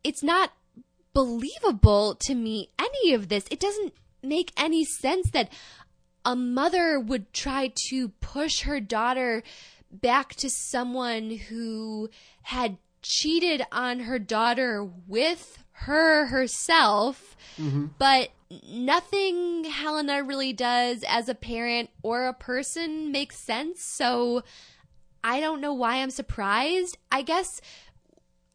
it's not believable to me any of this. It doesn't make any sense that a mother would try to push her daughter back to someone who had cheated on her daughter with her herself, mm-hmm. but nothing Helena really does as a parent or a person makes sense. So I don't know why I'm surprised. I guess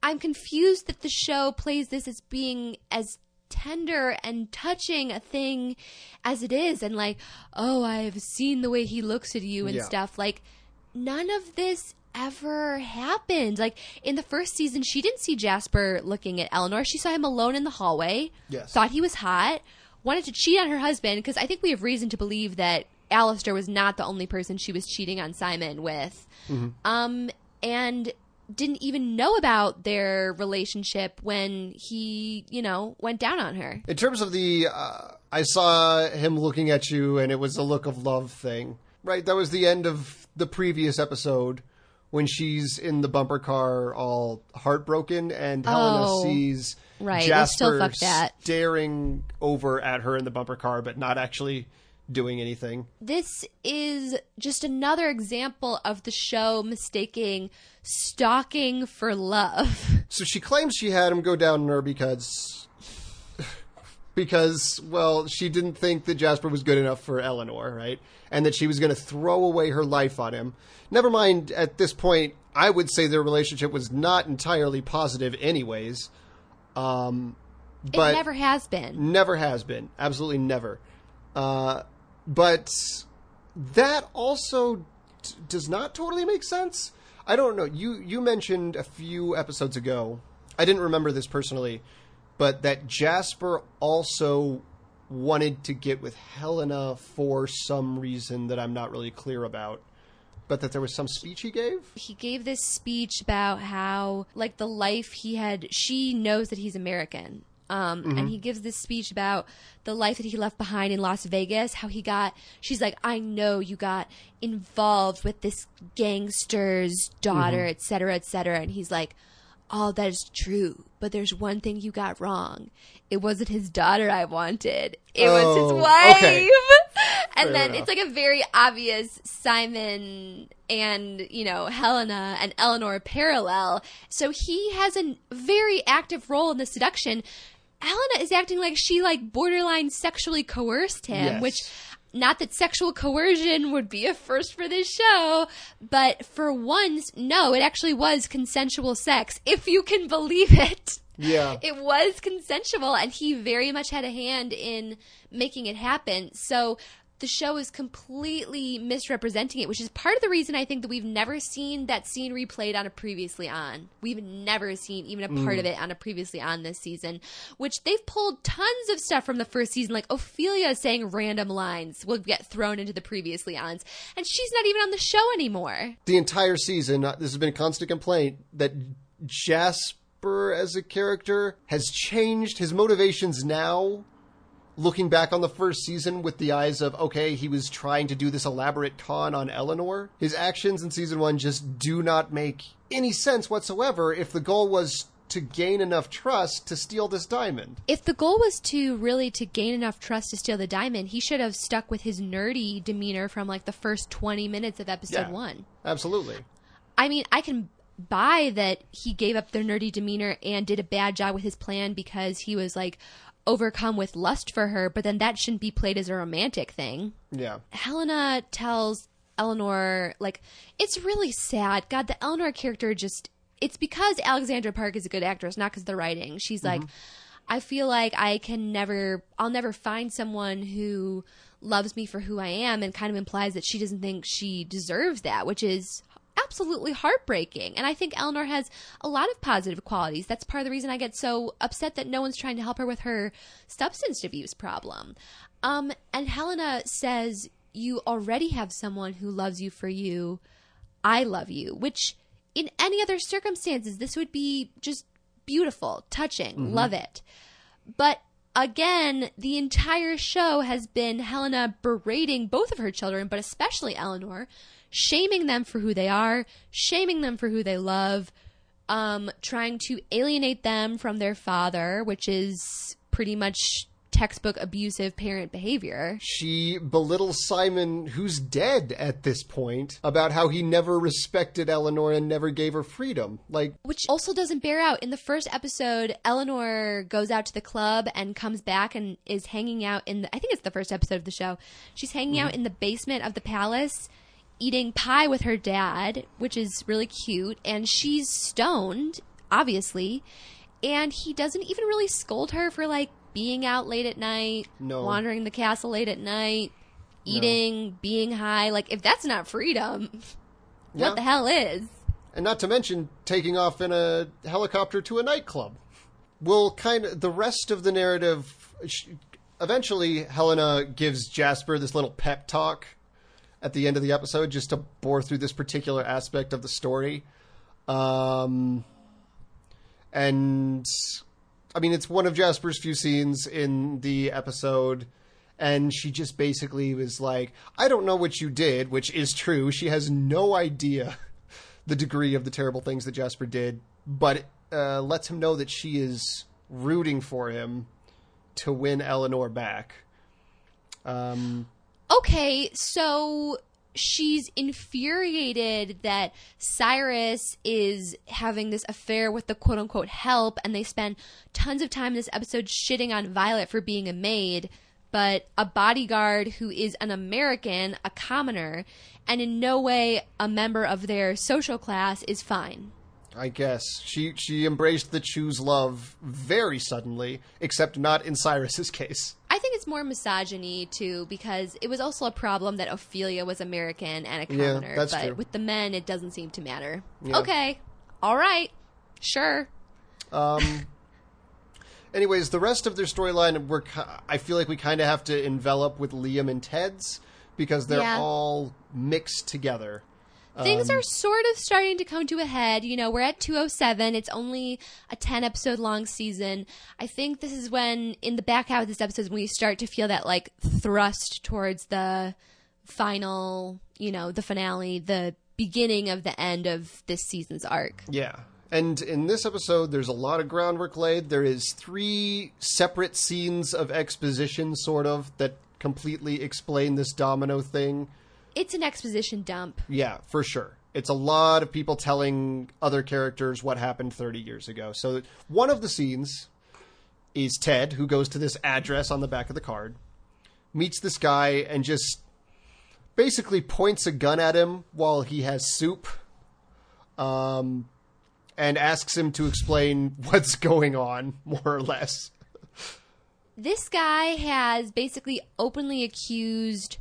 I'm confused that the show plays this as being as tender and touching a thing as it is and like oh i've seen the way he looks at you and Yeah. stuff. Like none of this ever happened. Like in the first season she didn't see jasper looking at eleanor. She saw him alone in the hallway. Yes. thought he was hot. Wanted to cheat on her husband because i think we have reason to believe that Alistair was not the only person she was cheating on simon with. Um and didn't even know about their relationship when he, you know, went down on her. In terms of the, uh, I saw him looking at you, and it was a look of love thing. Right, that was the end of the previous episode when she's in the bumper car, all heartbroken, and Helena Oh, sees right, Jasper staring over at her in the bumper car, but not actually doing anything. This is just another example of the show mistaking stalking for love. So she claims she had him go down on her because because well, she didn't think that Jasper was good enough for Eleanor, right? And that she was going to throw away her life on him. Never mind at this point, I would say their relationship was not entirely positive anyways. Um but it never has been. Never has been. Absolutely never. Uh, but that also t- does not totally make sense. I don't know. You you mentioned a few episodes ago. I didn't remember this personally, but that Jasper also wanted to get with Helena for some reason that I'm not really clear about. But that there was some speech he gave. He gave this speech about how, like, the life he had, she knows that he's American. Um, And he gives this speech about the life that he left behind in Las Vegas, how he got, she's like, I know you got involved with this gangster's daughter, et cetera, et cetera. And he's like, all that is true, but there's one thing you got wrong. It wasn't his daughter I wanted. It was Oh, his wife. okay. and Fair then enough. it's like a very obvious Simon and, you know, Helena and Eleanor parallel. So he has a very active role in the seduction. Helena is acting like she like borderline sexually coerced him, Yes. which not that sexual coercion would be a first for this show, but for once, no, it actually was consensual sex, if you can believe it. Yeah. It was consensual, and he very much had a hand in making it happen. So the show is completely misrepresenting it, which is part of the reason I think that we've never seen that scene replayed on a previously on. We've never seen even a part of it on a previously on this season, which they've pulled tons of stuff from the first season, like Ophelia saying random lines will get thrown into the previously ons, and she's not even on the show anymore. The entire season, uh, this has been a constant complaint that Jasper as a character has changed his motivations now. Looking back on the first season with the eyes of, okay, he was trying to do this elaborate con on Eleanor. His actions in season one just do not make any sense whatsoever if the goal was to gain enough trust to steal this diamond. If the goal was to really to gain enough trust to steal the diamond, he should have stuck with his nerdy demeanor from like the first 20 minutes of episode Yeah. 1. Absolutely. I mean, I can buy that he gave up their nerdy demeanor and did a bad job with his plan because he was like overcome with lust for her, but then that shouldn't be played as a romantic thing. Yeah. Helena tells Eleanor, like, it's really sad. God, the Eleanor character just, it's because Alexandra Park is a good actress, not because of the writing. She's like, mm-hmm. I feel like I can never, I'll never find someone who loves me for who I am, and kind of implies that she doesn't think she deserves that, which is absolutely heartbreaking. And I think Eleanor has a lot of positive qualities. That's part of the reason I get so upset that no one's trying to help her with her substance abuse problem. Um, and Helena says, You already have someone who loves you for you. I love you, which in any other circumstances, this would be just beautiful, touching, love it. But again, the entire show has been Helena berating both of her children, but especially Eleanor, shaming them for who they are, shaming them for who they love, um, trying to alienate them from their father, which is pretty much textbook abusive parent behavior. She belittles Simon, who's dead at this point, about how he never respected Eleanor and never gave her freedom. Like, which also doesn't bear out. In the first episode, Eleanor goes out to the club and comes back and is hanging out in the, I think it's the first episode of the show. She's hanging out in the basement of the palace eating pie with her dad, which is really cute, and she's stoned, obviously, and he doesn't even really scold her for like being out late at night, No. wandering the castle late at night, eating, being high. Like if that's not freedom, Yeah. what the hell is? and not to mention taking off in a helicopter to a nightclub. Will kind of the rest of the narrative. sh- Eventually, Helena gives Jasper this little pep talk at the end of the episode just to bore through this particular aspect of the story. Um, and I mean, it's one of Jasper's few scenes in the episode. And she just basically was like, I don't know what you did, which is true. She has no idea the degree of the terrible things that Jasper did, but uh, lets him know that she is rooting for him to win Eleanor back. Um, okay, so she's infuriated that Cyrus is having this affair with the quote unquote help, and they spend tons of time in this episode shitting on Violet for being a maid, but a bodyguard who is an American, a commoner, and in no way a member of their social class is fine. I guess she she embraced the choose love very suddenly, except not in Cyrus's case. I think it's more misogyny too, because it was also a problem that Ophelia was American and a Yeah, that's but true. with the men, it doesn't seem to matter. Yeah. Okay, all right, sure. Um, anyways, the rest of their storyline, we're I feel like we kind of have to envelop with Liam and Ted's because they're Yeah. all mixed together. Things Um, are sort of starting to come to a head. You know, we're at 207. It's only a 10 episode long season. I think this is when, in the back half of this episode, when we start to feel that like thrust towards the final, you know, the finale, the beginning of the end of this season's arc. Yeah. And in this episode, there's a lot of groundwork laid. There is three separate scenes of exposition, sort of, that completely explain this domino thing. It's an exposition dump. Yeah, for sure. It's a lot of people telling other characters what happened 30 years ago. So one of the scenes is Ted, who goes to this address on the back of the card, meets this guy, and just basically points a gun at him while he has soup, um, and asks him to explain what's going on, more or less. This guy has basically openly accused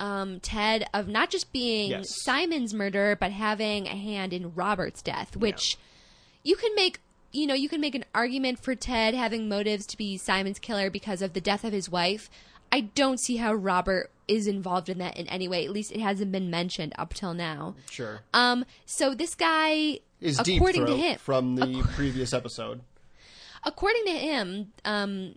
um, Ted of not just being Yes. Simon's murderer, but having a hand in Robert's death, which you can make. You know, you can make an argument for Ted having motives to be Simon's killer because of the death of his wife. I don't see how Robert is involved in that in any way. At least it hasn't been mentioned up till now. Sure. Um, so this guy, Is according to him, from the previous episode. according to him, um,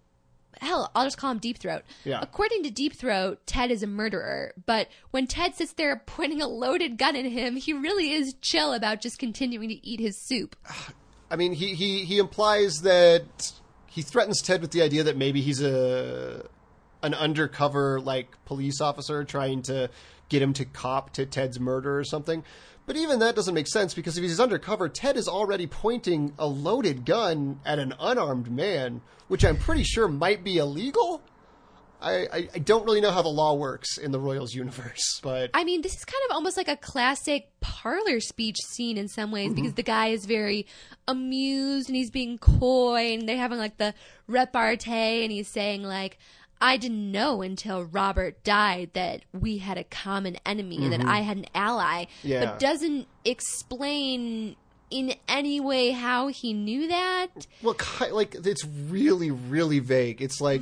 hell, I'll just call him Deep Throat. Yeah. According to Deep Throat, Ted is a murderer, but when Ted sits there pointing a loaded gun at him, he really is chill about just continuing to eat his soup. I mean, he, he, he implies that he threatens Ted with the idea that maybe he's a an undercover like police officer trying to get him to cop to Ted's murder or something. But even that doesn't make sense because if he's undercover, Ted is already pointing a loaded gun at an unarmed man, which I'm pretty sure might be illegal. I, I, I don't really know how the law works in the Royals universe, but I mean, this is kind of almost like a classic parlor speech scene in some ways mm-hmm. because the guy is very amused and he's being coy and they're having like the repartee and he's saying like, I didn't know until Robert died that we had a common enemy and that mm-hmm. I had an ally, Yeah. but doesn't explain in any way how he knew that. Well, like it's really, really vague. It's like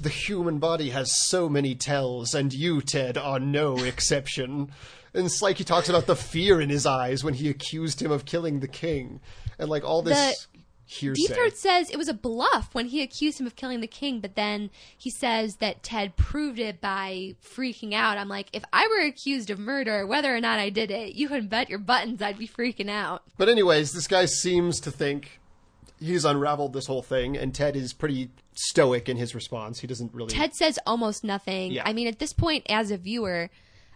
the human body has so many tells, and you, Ted, are no exception. And it's like he talks about the fear in his eyes when he accused him of killing the king, and like all this hearsay. Deep Throat says it was a bluff when he accused him of killing the king, but then he says that Ted proved it by freaking out. I'm like, if I were accused of murder, whether or not I did it, you can bet your buttons I'd be freaking out. But anyways, this guy seems to think he's unraveled this whole thing, and Ted is pretty stoic in his response. He doesn't really. Ted says almost nothing. Yeah. I mean, at this point, as a viewer,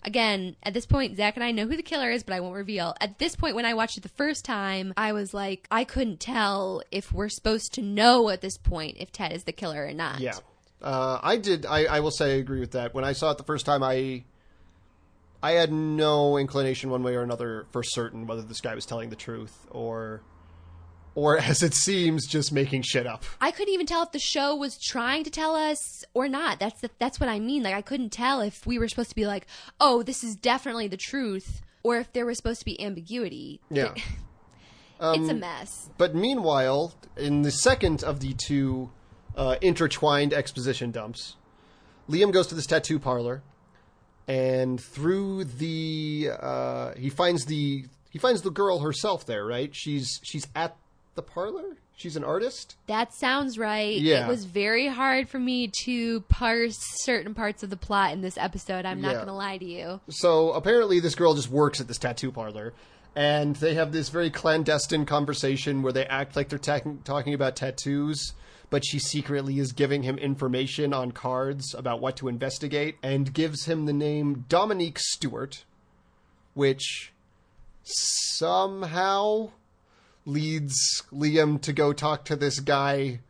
again, at this point, Zach and I know who the killer is, but I won't reveal. At this point, when I watched it the first time, I was like, I couldn't tell if we're supposed to know at this point if Ted is the killer or not. Yeah, uh, I did. I, I will say I agree with that. When I saw it the first time, I I had no inclination one way or another for certain whether this guy was telling the truth or or as it seems, just making shit up. I couldn't even tell if the show was trying to tell us or not. That's the, that's what I mean. Like I couldn't tell if we were supposed to be like, "Oh, this is definitely the truth," or if there was supposed to be ambiguity. Yeah. it's a mess. But meanwhile, in the second of the two uh, intertwined exposition dumps, Liam goes to this tattoo parlor, and through the uh, he finds the he finds the girl herself there. Right? She's she's at the parlor. She's an artist. That sounds right. Yeah. It was very hard for me to parse certain parts of the plot in this episode. I'm not Yeah. going to lie to you. So apparently, this girl just works at this tattoo parlor, and they have this very clandestine conversation where they act like they're ta- talking about tattoos, but she secretly is giving him information on cards about what to investigate, and gives him the name Dominique Stewart, which somehow leads Liam to go talk to this guy,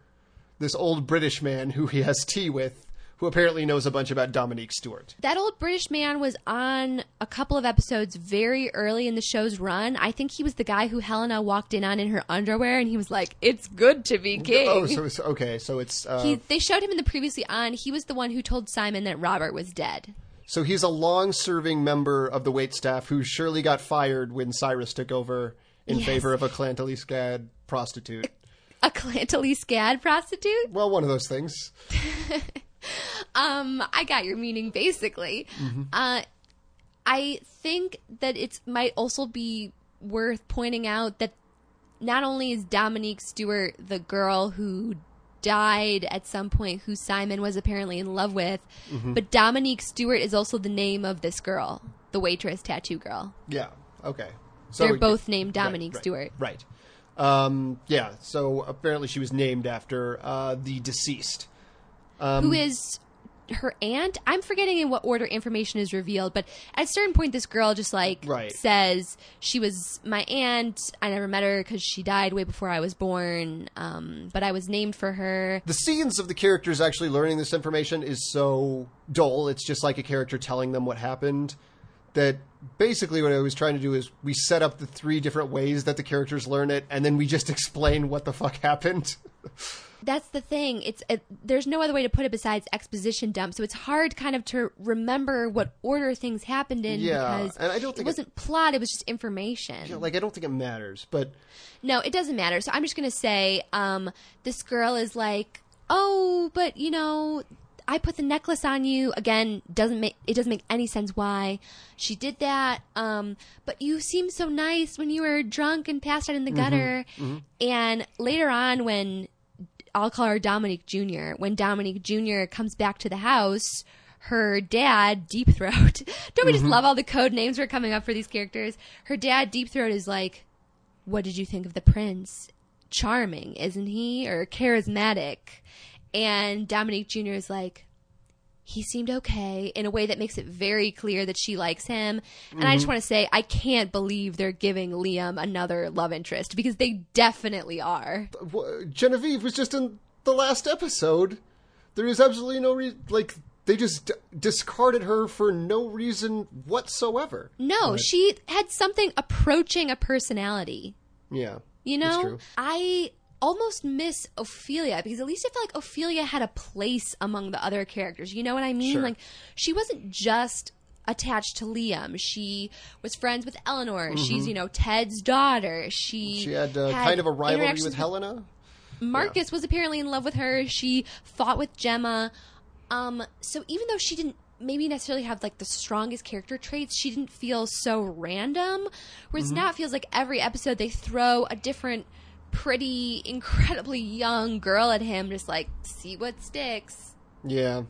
this old British man who he has tea with. Who apparently knows a bunch about Dominique Stewart. That old British man was on a couple of episodes very early in the show's run. I think he was the guy who Helena walked in on in her underwear, and he was like, "It's good to be king." Oh, so it's okay. So it's uh, he, they showed him in the previously on. He was the one who told Simon that Robert was dead. so he's a long-serving member of the wait staff who surely got fired when Cyrus took over in Yes. favor of a Clantalese Scad prostitute. A Clantalese Scad prostitute? Well, one of those things. Um, I got your meaning basically. Uh, I think that it might also be worth pointing out that not only is Dominique Stewart the girl who died at some point who Simon was apparently in love with, but Dominique Stewart is also the name of this girl, the waitress tattoo girl. Yeah. Okay. So They're both named Dominique right, Stewart. Right. Um, yeah. So apparently she was named after uh, the deceased. Um, who is her aunt. I'm forgetting in what order information is revealed, but at a certain point, this girl just like Right. says she was my aunt. I never met her because she died way before I was born. Um, but I was named for her. the scenes of the characters actually learning this information is so dull. It's just like a character telling them what happened that basically what I was trying to do is we set up the three different ways that the characters learn it, and then we just explain what the fuck happened. That's the thing. It's it, there's no other way to put it besides exposition dump. So it's hard kind of to remember what order things happened in Yeah, because and I don't it think it- wasn't plot. It was just information. Know, like I don't think it matters, but No, it doesn't matter. So I'm just going to say um, this girl is like, oh, but you know, I put the necklace on you. Again, doesn't make it doesn't make any sense why she did that. Um, but you seemed so nice when you were drunk and passed out in the mm-hmm. gutter. Mm-hmm. And later on, when I'll call her Dominique Jr. When Dominique Jr. comes back to the house, her dad, Deep Throat. Don't we just mm-hmm. love all the code names we're coming up for these characters? Her dad, Deep Throat, is like, what did you think of the prince? Charming, isn't he? Or charismatic? And Dominique Jr. is like, he seemed okay in a way that makes it very clear that she likes him. And I just mm-hmm. want to say, I can't believe they're giving Liam another love interest because they definitely are. Genevieve was just in the last episode. There is absolutely no reason. Like they just d- discarded her for no reason whatsoever. No, she had something approaching a personality. Yeah, You that's know, true. I almost miss Ophelia because at least I felt like Ophelia had a place among the other characters. You know what I mean? Sure. Like she wasn't just attached to Liam. She was friends with Eleanor. She's, you know, Ted's daughter. She Mm-hmm. She had, uh, kind of a rivalry with Helena. Marcus was apparently in love with her. She fought with Gemma. Um, so even though she didn't maybe necessarily have like the strongest character traits, she didn't feel so random. Whereas Mm-hmm. now it feels like every episode they throw a different, pretty, incredibly young girl at him, just like see what sticks. Yeah.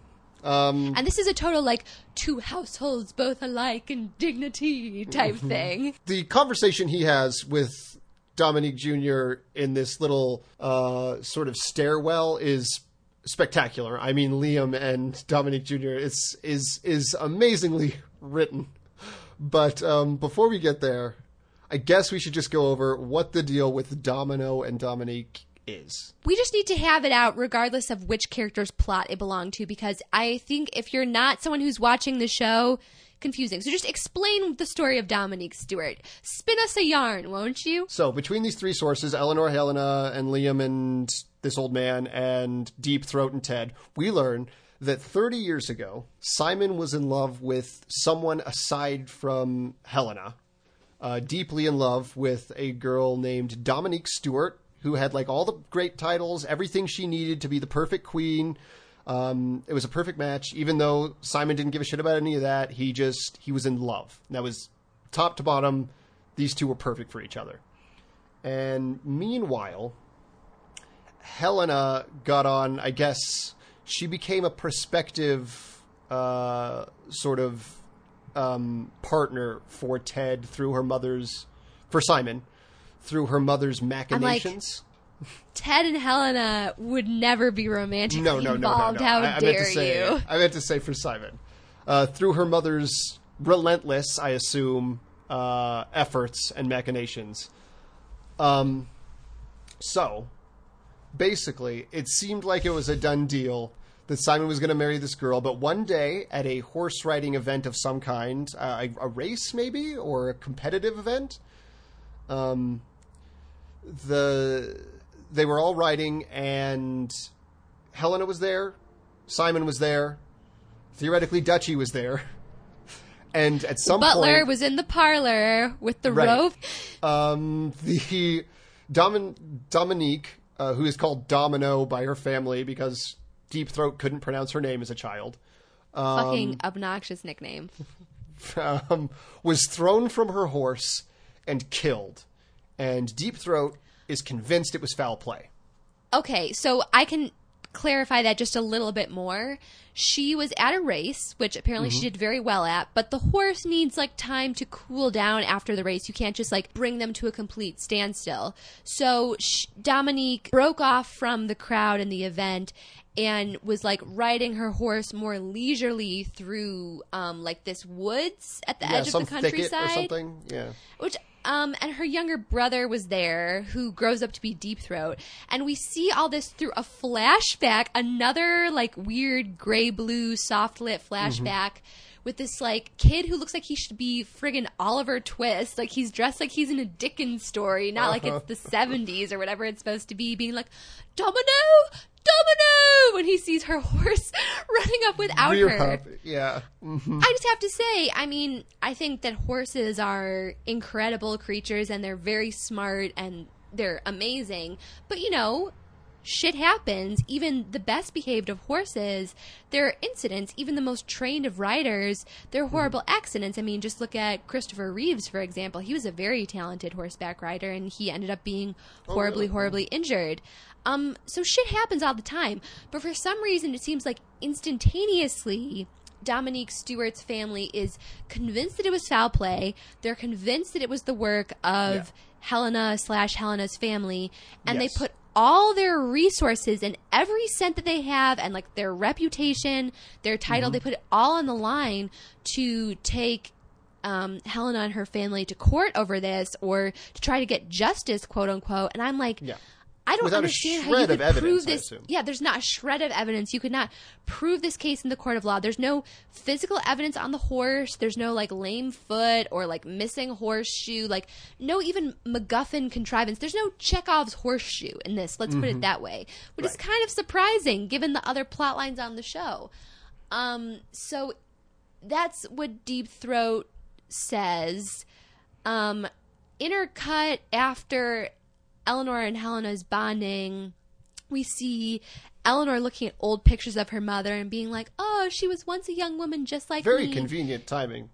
Um, And this is a total like two households both alike in dignity type Mm-hmm. thing. the conversation he has with Dominique Jr. in this little uh, sort of stairwell is spectacular. I mean, Liam and Dominique Jr. is is is amazingly written. But um, before we get there, I guess we should just go over what the deal with Domino and Dominique is. We just need to have it out regardless of which character's plot it belonged to because I think if you're not someone who's watching the show, confusing. So just explain the story of Dominique Stewart. Spin us a yarn, won't you? So between these three sources, Eleanor, Helena, and Liam, and this old man, and Deep Throat and Ted, we learn that 30 years ago, Simon was in love with someone aside from Helena, uh, deeply in love with a girl named Dominique Stewart, who had like all the great titles, everything she needed to be the perfect queen. Um, it was a perfect match, even though Simon didn't give a shit about any of that. He just he was in love. That was top to bottom. These two were perfect for each other. And meanwhile, Helena got on. I guess she became a prospective uh, sort of um, partner for Ted through her mother's for Simon through her mother's machinations. Ted and Helena would never be romantically no, no, no, involved. no. How I, I dare say, you? I meant to say for Simon, uh, through her mother's relentless, I assume, uh, efforts and machinations. Um, so basically, it seemed like it was a done deal that Simon was going to marry this girl. But one day, at a horse riding event of some kind, uh, a, a race maybe or a competitive event, um, the they were all riding and Helena was there, Simon was there, theoretically Dutchy was there, and at some point Butler point, was in the parlor with the Right. rope. um, the Domin- Dominique, uh, who is called Domino by her family because Deep Throat couldn't pronounce her name as a child, Fucking obnoxious nickname. um, was thrown from her horse and killed, and Deep Throat is convinced it was foul play. Okay, so I can clarify that just a little bit more. She was at a race, which apparently she did very well at, but the horse needs like time to cool down after the race. You can't just like bring them to a complete standstill. So sh- Dominique broke off from the crowd in the event and was like riding her horse more leisurely through um like this woods at the Yeah, edge of the thicket countryside or something. Yeah. which um and her younger brother was there who grows up to be deep throat. And we see all this through a flashback another like weird gray blue soft lit flashback with this like kid who looks like he should be friggin' Oliver Twist. Like he's dressed like he's in a Dickens story, not like it's the 70s or whatever it's supposed to be, being like, Domino! Domino! When he sees her horse running up without Rear her. yeah. Mhm. I just have to say, I mean, I think that horses are incredible creatures and they're very smart and they're amazing. But you know, shit happens. Even the best behaved of horses, there are incidents. Even the most trained of riders, there are horrible accidents. I mean, just look at Christopher Reeves, for example. He was a very talented horseback rider and he ended up being horribly, really? horribly injured. Um, so shit happens all the time. But for some reason, it seems like instantaneously, Dominique Stewart's family is convinced that it was foul play. They're convinced that it was the work of Yeah. Helena slash Helena's family, and Yes. they put all their resources and every cent that they have and like their reputation, their title, they put it all on the line to take um, Helena and her family to court over this or to try to get justice, quote unquote. And I'm like, Yeah. I don't Without understand how you could of evidence, prove this. Yeah, there's not a shred of evidence. You could not prove this case in the court of law. There's no physical evidence on the horse. There's no like lame foot or like missing horseshoe. Like no even MacGuffin contrivance. There's no Chekhov's horseshoe in this. Let's put it that way, which is Mm-hmm. Kind of surprising given the other plot lines on the show. Um, so that's what Deep Throat says. Um, intercut after Eleanor and Helena's bonding, we see Eleanor looking at old pictures of her mother and being like, "Oh, she was once a young woman just like Very me." convenient timing.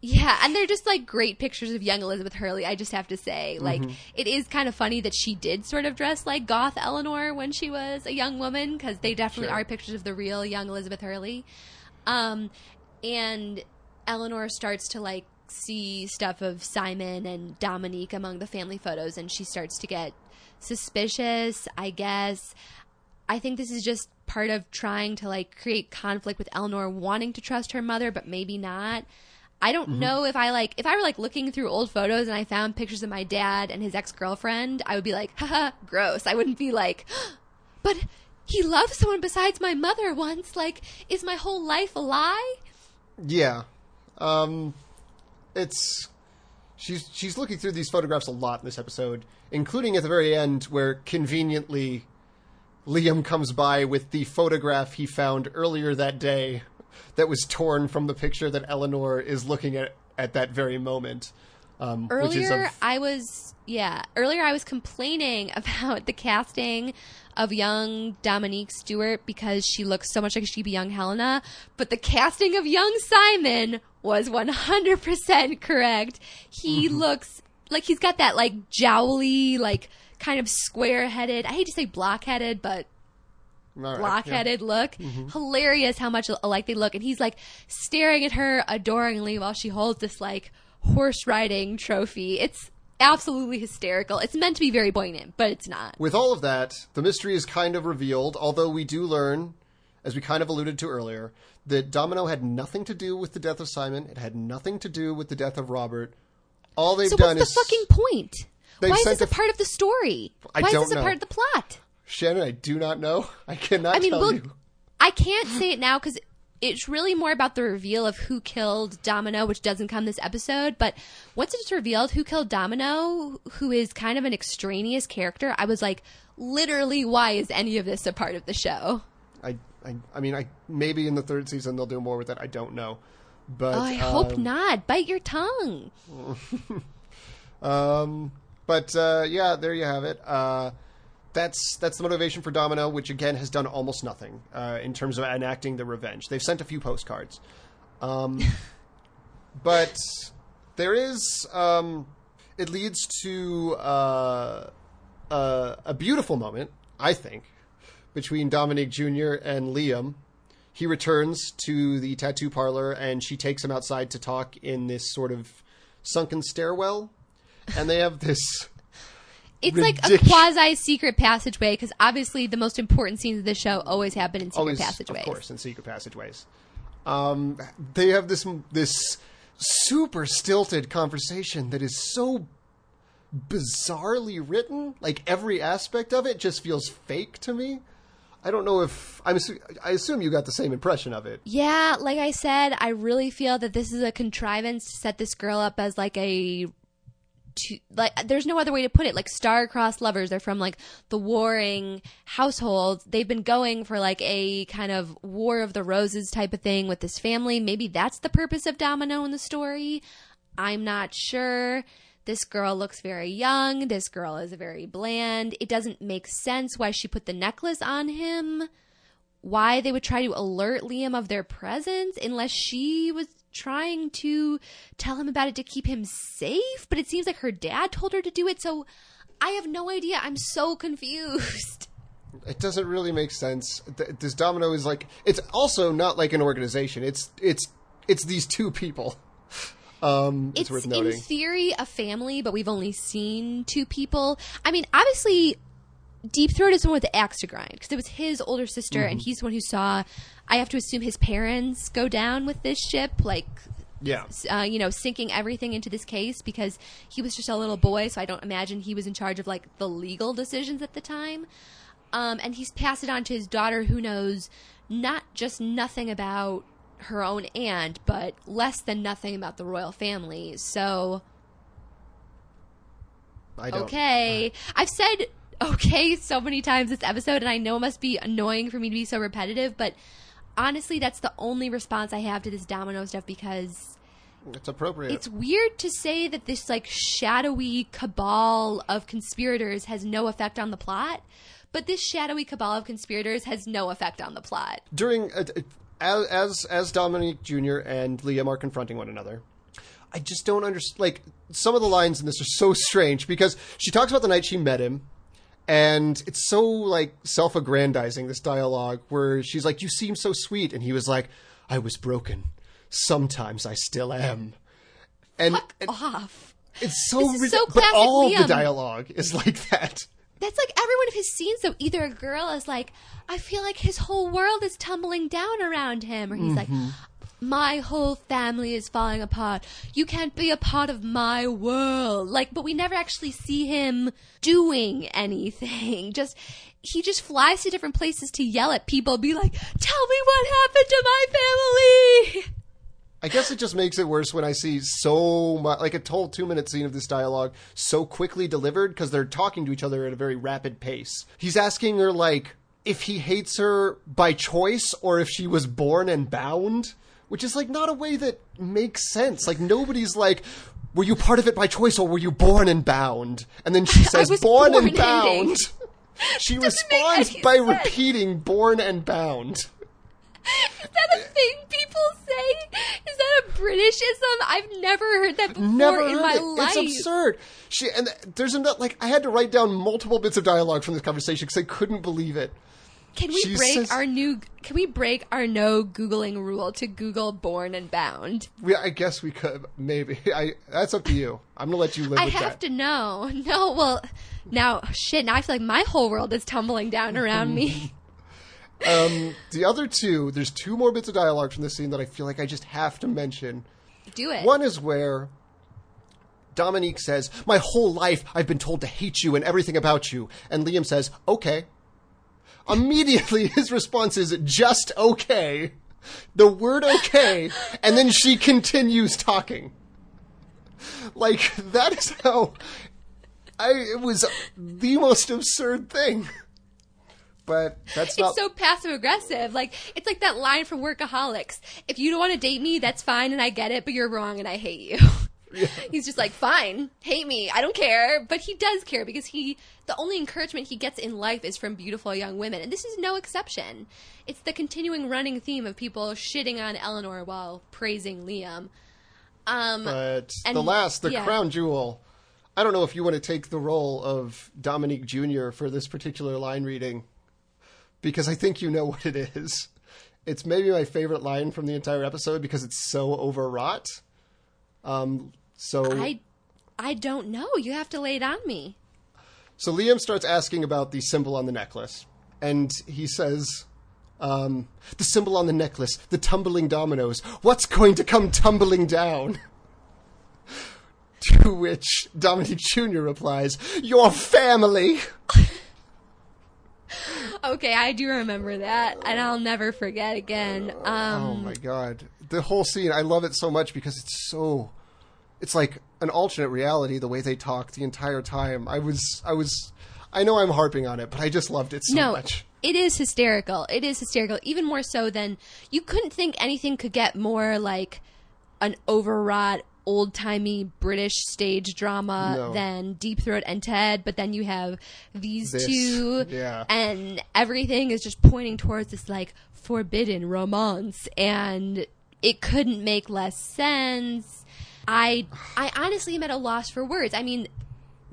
Yeah, and they're just like great pictures of young Elizabeth Hurley. I just have to say, like, Mm-hmm. it is kind of funny that she did sort of dress like goth Eleanor when she was a young woman because they definitely Sure. are pictures of the real young Elizabeth Hurley. Um, and Eleanor starts to like see stuff of Simon and Dominique among the family photos, and she starts to get suspicious. I guess. I think this is just part of trying to like create conflict with Eleanor wanting to trust her mother, but maybe not. I don't know if I like if I were like looking through old photos and I found pictures of my dad and his ex girlfriend, I would be like, haha, gross. I wouldn't be like, but he loved someone besides my mother once. Like, is my whole life a lie? Yeah. Um it's she's she's looking through these photographs a lot in this episode, including at the very end where conveniently Liam comes by with the photograph he found earlier that day that was torn from the picture that Eleanor is looking at at that very moment. Um, Earlier, of, I was yeah. Earlier, I was complaining about the casting of young Dominique Stewart because she looks so much like she'd be young Helena. But the casting of young Simon was one hundred percent correct. He Mm-hmm. looks like he's got that like jowly, like kind of square-headed. I hate to say block-headed, but right, yeah. blockheaded look. Hilarious how much alike they look. And he's like staring at her adoringly while she holds this like horse riding trophy. It's absolutely hysterical. It's meant to be very poignant, but it's not. With all of that, the mystery is kind of revealed, although we do learn, as we kind of alluded to earlier, that Domino had nothing to do with the death of Simon. It had nothing to do with the death of Robert. All they've So done what's is the fucking point? Why is this a a- part of the story? I Why don't is this know. a part of the plot? Shannon, I do not know. I cannot I mean, tell we'll, you. I can't say it now because it's really more about the reveal of who killed Domino, which doesn't come this episode. But once it's revealed who killed Domino, who is kind of an extraneous character, I was like, literally, why is any of this a part of the show? I, I, I mean, I maybe in the third season they'll do more with it. I don't know, but Oh, I hope um, not. Bite your tongue. Um, but uh, yeah, there you have it. Uh, that's that's the motivation for Domino, which again has done almost nothing uh, in terms of enacting the revenge. They've sent a few postcards, um, but there is. Um, it leads to uh, uh, a beautiful moment, I think, between Dominique Jr. and Liam. He returns to the tattoo parlor, and she takes him outside to talk in this sort of sunken stairwell, and they have this. It's like a quasi secret passageway because obviously the most important scenes of the show always happen in secret always, passageways. of course, in secret passageways. Um, they have this this super stilted conversation that is so bizarrely written. Like every aspect of it just feels fake to me. I don't know if I'm. I assume you got the same impression of it. Yeah, like I said, I really feel that this is a contrivance to set this girl up as like a like there's no other way to put it. Like star-crossed lovers they're from like the warring households. They've been going for like a kind of war of the roses type of thing with this family. Maybe that's the purpose of domino in the story. I'm not sure. This girl looks very young. This girl is very bland. It doesn't make sense why she put the necklace on him. Why they would try to alert Liam of their presence unless she was trying to tell him about it to keep him safe. But it seems like her dad told her to do it. So I have no idea. I'm so confused. It doesn't really make sense. This Domino is like. It's also not like an organization. It's it's it's these two people. Um, it's, It's worth in theory a family, but we've only seen two people. I mean, obviously, Deep Throat is the one with the axe to grind because it was his older sister, Mm-hmm. and he's the one who saw. I have to assume his parents go down with this ship, like yeah. uh, you know, sinking everything into this case because he was just a little boy, so I don't imagine he was in charge of like the legal decisions at the time. Um, and he's passed it on to his daughter, who knows not just nothing about her own aunt, but less than nothing about the royal family. So I don't. okay, I've said okay so many times this episode, and I know it must be annoying for me to be so repetitive, but honestly, that's the only response I have to this domino stuff because It's appropriate. it's weird to say that this like shadowy cabal of conspirators has no effect on the plot, but this shadowy cabal of conspirators has no effect on the plot. during uh, uh, as as as Dominique Jr. and Liam are confronting one another. I just don't understand. Like some of the lines in this are so strange because she talks about the night she met him, and it's so like self-aggrandizing. This dialogue where she's like, "You seem so sweet," and he was like, "I was broken. Sometimes I still am." And, and Off. it's so, is so but all the dialogue is like that. That's like every one of his scenes, though. Either a girl is like, I feel like his whole world is tumbling down around him, or he's like, mm-hmm. My whole family is falling apart. You can't be a part of my world. Like, but we never actually see him doing anything. Just, he just flies to different places to yell at people, be like, tell me what happened to my family. I guess it just makes it worse when I see so much, like a whole two minute scene of this dialogue so quickly delivered because they're talking to each other at a very rapid pace. He's asking her, like, if he hates her by choice or if she was born and bound, which is, like, not a way that makes sense. Like, nobody's like, were you part of it by choice or were you born and bound? And then she says, born, born and bound. She responds by sense. repeating born and bound. Is that a thing people say? Is that a Britishism? I've never heard that before Never in my it. life. It's absurd. She and there's enough. Like I had to write down multiple bits of dialogue from this conversation because I couldn't believe it. Can we She break says- our new? Can we break our no googling rule to Google "born and bound"? We, I guess we could maybe. I that's up to you. I'm gonna let you live I have that. to know. No, well, now shit. Now I feel like my whole world is tumbling down around me. Um, the other two, there's two more bits of dialogue from this scene that I feel like I just have to mention. Do it. One is where Dominique says, "My whole life I've been told to hate you and everything about you," and Liam says, "Okay." Immediately, his response is just okay. The word okay, and then she continues talking. Like that is how I. It was the most absurd thing. But that's not. It's so passive aggressive. Like it's like that line from Workaholics. If you don't want to date me, that's fine, and I get it, but you're wrong, and I hate you. He's just like, fine, hate me, I don't care. But he does care because he, the only encouragement he gets in life is from beautiful young women, and this is no exception. It's the continuing running theme of people shitting on Eleanor while praising Liam. Um, But And- the last, the yeah. crown jewel. I don't know if you want to take the role of Dominique Jr. for this particular line reading, because I think you know what it is. It's maybe my favorite line from the entire episode because it's so overwrought. Um, so I, I don't know. You have to lay it on me. So Liam starts asking about the symbol on the necklace, and he says, um, "The symbol on the necklace, the tumbling dominoes. What's going to come tumbling down?" To which Dominique Jr. replies, "Your family." Okay, I do remember that, and I'll never forget again. Um, oh my god, the whole scene! I love it so much because it's so. It's like an alternate reality. The way they talk the entire time. I was. I was. I know I'm harping on it, but I just loved it so no, much. it is hysterical. It is hysterical, even more so than you couldn't think anything could get more like an overwrought, old timey British stage drama No. than Deep Throat and Ted. But then you have these This, two, yeah. and everything is just pointing towards this like forbidden romance, and it couldn't make less sense. I I honestly am at a loss for words. I mean,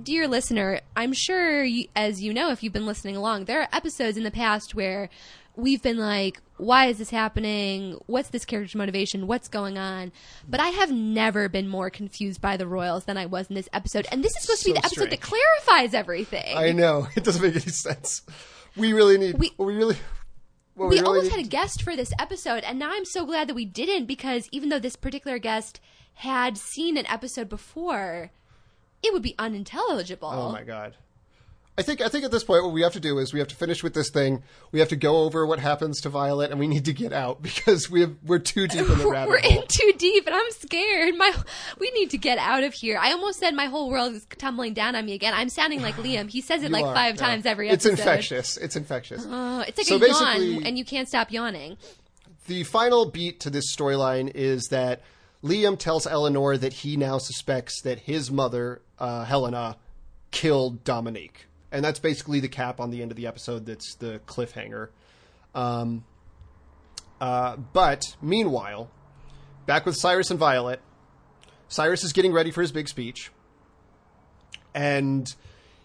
dear listener, I'm sure, you, as you know, if you've been listening along, there are episodes in the past where we've been like, why is this happening? What's this character's motivation? What's going on? But I have never been more confused by the Royals than I was in this episode. And this is supposed to be the episode that clarifies everything. I know it doesn't make any sense. We really need. We- We, really. What we really almost need had a guest for this episode, and now I'm so glad that we didn't because even though this particular guest had seen an episode before, it would be unintelligible. Oh my god. I think I think at this point what we have to do is we have to finish with this thing. We have to go over what happens to Violet, and we need to get out because we have, we're too deep in the rabbit We're hole. in too deep, and I'm scared. My, we need to get out of here. I almost said my whole world is tumbling down on me again. I'm sounding like Liam. He says it You like are, five times every episode. It's infectious. It's infectious. Oh, it's like So a yawn, basically- and you can't stop yawning. the final beat to this storyline is that Liam tells Eleanor that he now suspects that his mother, uh, Helena, killed Dominique. And that's basically the cap on the end of the episode. That's the cliffhanger. Um, uh, but meanwhile, back with Cyrus and Violet, Cyrus is getting ready for his big speech. And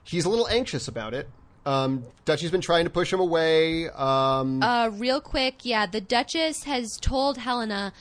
he's a little anxious about it. Um, Dutchie's been trying to push him away. Um, Uh, real quick, yeah, the Duchess has told Helena,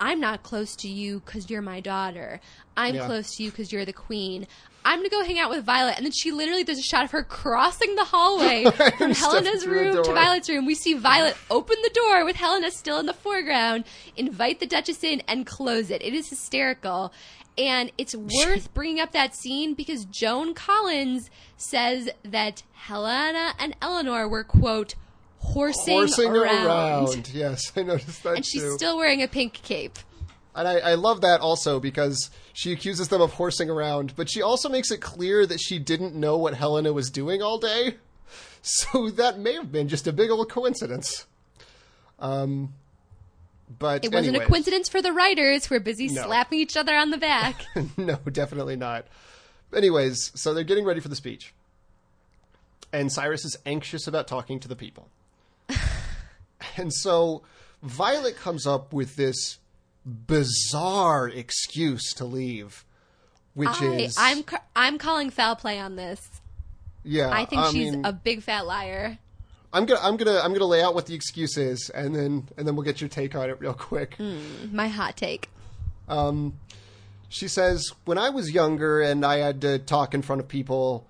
I'm not close to you because you're my daughter. I'm Yeah. close to you because you're the queen. I'm gonna go hang out with Violet, and then she literally there's a shot of her crossing the hallway from Helena's room to. Violet's room. We see Violet open the door with Helena still in the foreground, invite the Duchess in, and close it. It is hysterical, and it's worth bringing up that scene because Joan Collins says that Helena and Eleanor were quote horsing, horsing her around. around. Yes, I noticed that and she's too. still wearing a pink cape. and I, I love that also because she accuses them of horsing around, but she also makes it clear that she didn't know what Helena was doing all day. So that may have been just a big old coincidence. Um, but It wasn't a coincidence for the writers who are busy No. slapping each other on the back. no, definitely not. Anyways, so they're getting ready for the speech. And Cyrus is anxious about talking to the people. And so Violet comes up with this bizarre excuse to leave, which I, is I'm I'm calling foul play on this. yeah. I think she's mean, a big fat liar. I'm gonna I'm gonna I'm gonna lay out what the excuse is, and then and then we'll get your take on it real quick. My hot take. Um, she says, When I was younger and I had to talk in front of people,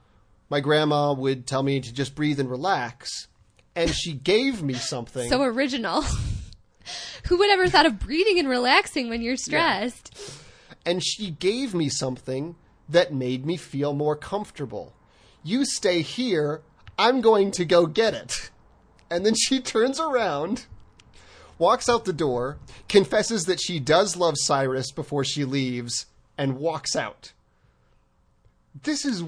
my grandma would tell me to just breathe and relax. And she gave me something. So original. Who would ever thought of breathing and relaxing when you're stressed? and she gave me something that made me feel more comfortable. You stay here, I'm going to go get it. And then she turns around, walks out the door, confesses that she does love Cyrus before she leaves, and walks out. This is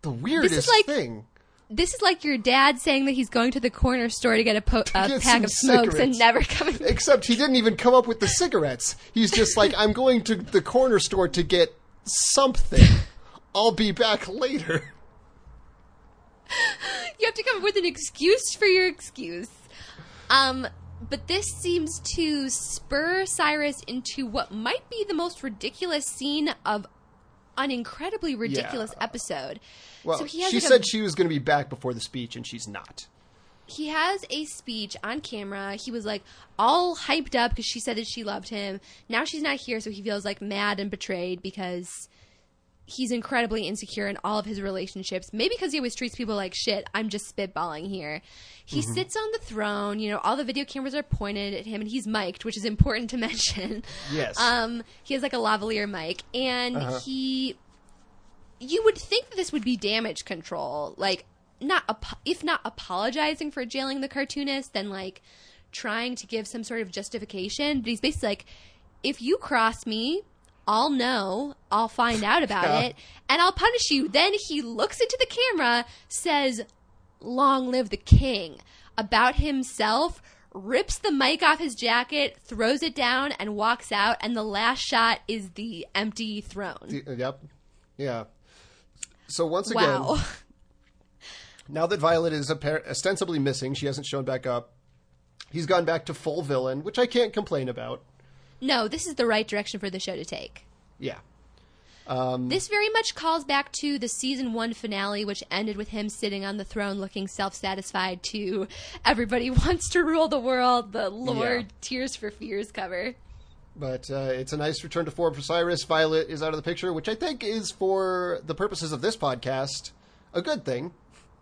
the weirdest like- thing. This is like your dad saying that he's going to the corner store to get a, po- a get pack of smokes and cigarettes. never coming. Except he didn't even come up with the cigarettes. He's just like, I'm going to the corner store to get something. I'll be back later. You have to come up with an excuse for your excuse. Um, but this seems to spur Cyrus into what might be the most ridiculous scene of an incredibly ridiculous episode. Well, so he has she like a- said she was going to be back before the speech, and she's not. he has a speech on camera. He was like all hyped up because she said that she loved him. Now she's not here, so he feels like mad and betrayed because he's incredibly insecure in all of his relationships. Maybe because he always treats people like shit. I'm just spitballing here. He sits on the throne. You know, all the video cameras are pointed at him, and he's mic'd, which is important to mention. Yes. Um, he has like a lavalier mic, and Uh-huh. he. You would think that this would be damage control, like not if not apologizing for jailing the cartoonist, then like trying to give some sort of justification. But he's basically like, if you cross me, I'll know, I'll find out about Yeah. it, and I'll punish you. Then he looks into the camera, says, "Long live the king." About himself, rips the mic off his jacket, throws it down, and walks out. And the last shot is the empty throne. Uh, yep. Yeah. So once again, Wow. now that Violet is ostensibly missing, she hasn't shown back up. He's gone back to full villain, which I can't complain about. No, this is the right direction for the show to take. Yeah. Um, This very much calls back to the season one finale, which ended with him sitting on the throne looking self satisfied to Everybody Wants to Rule the World, the Lorde Yeah. Tears for Fears cover. But uh, it's a nice return to form for Cyrus. Violet is out of the picture, which I think is, for the purposes of this podcast, a good thing.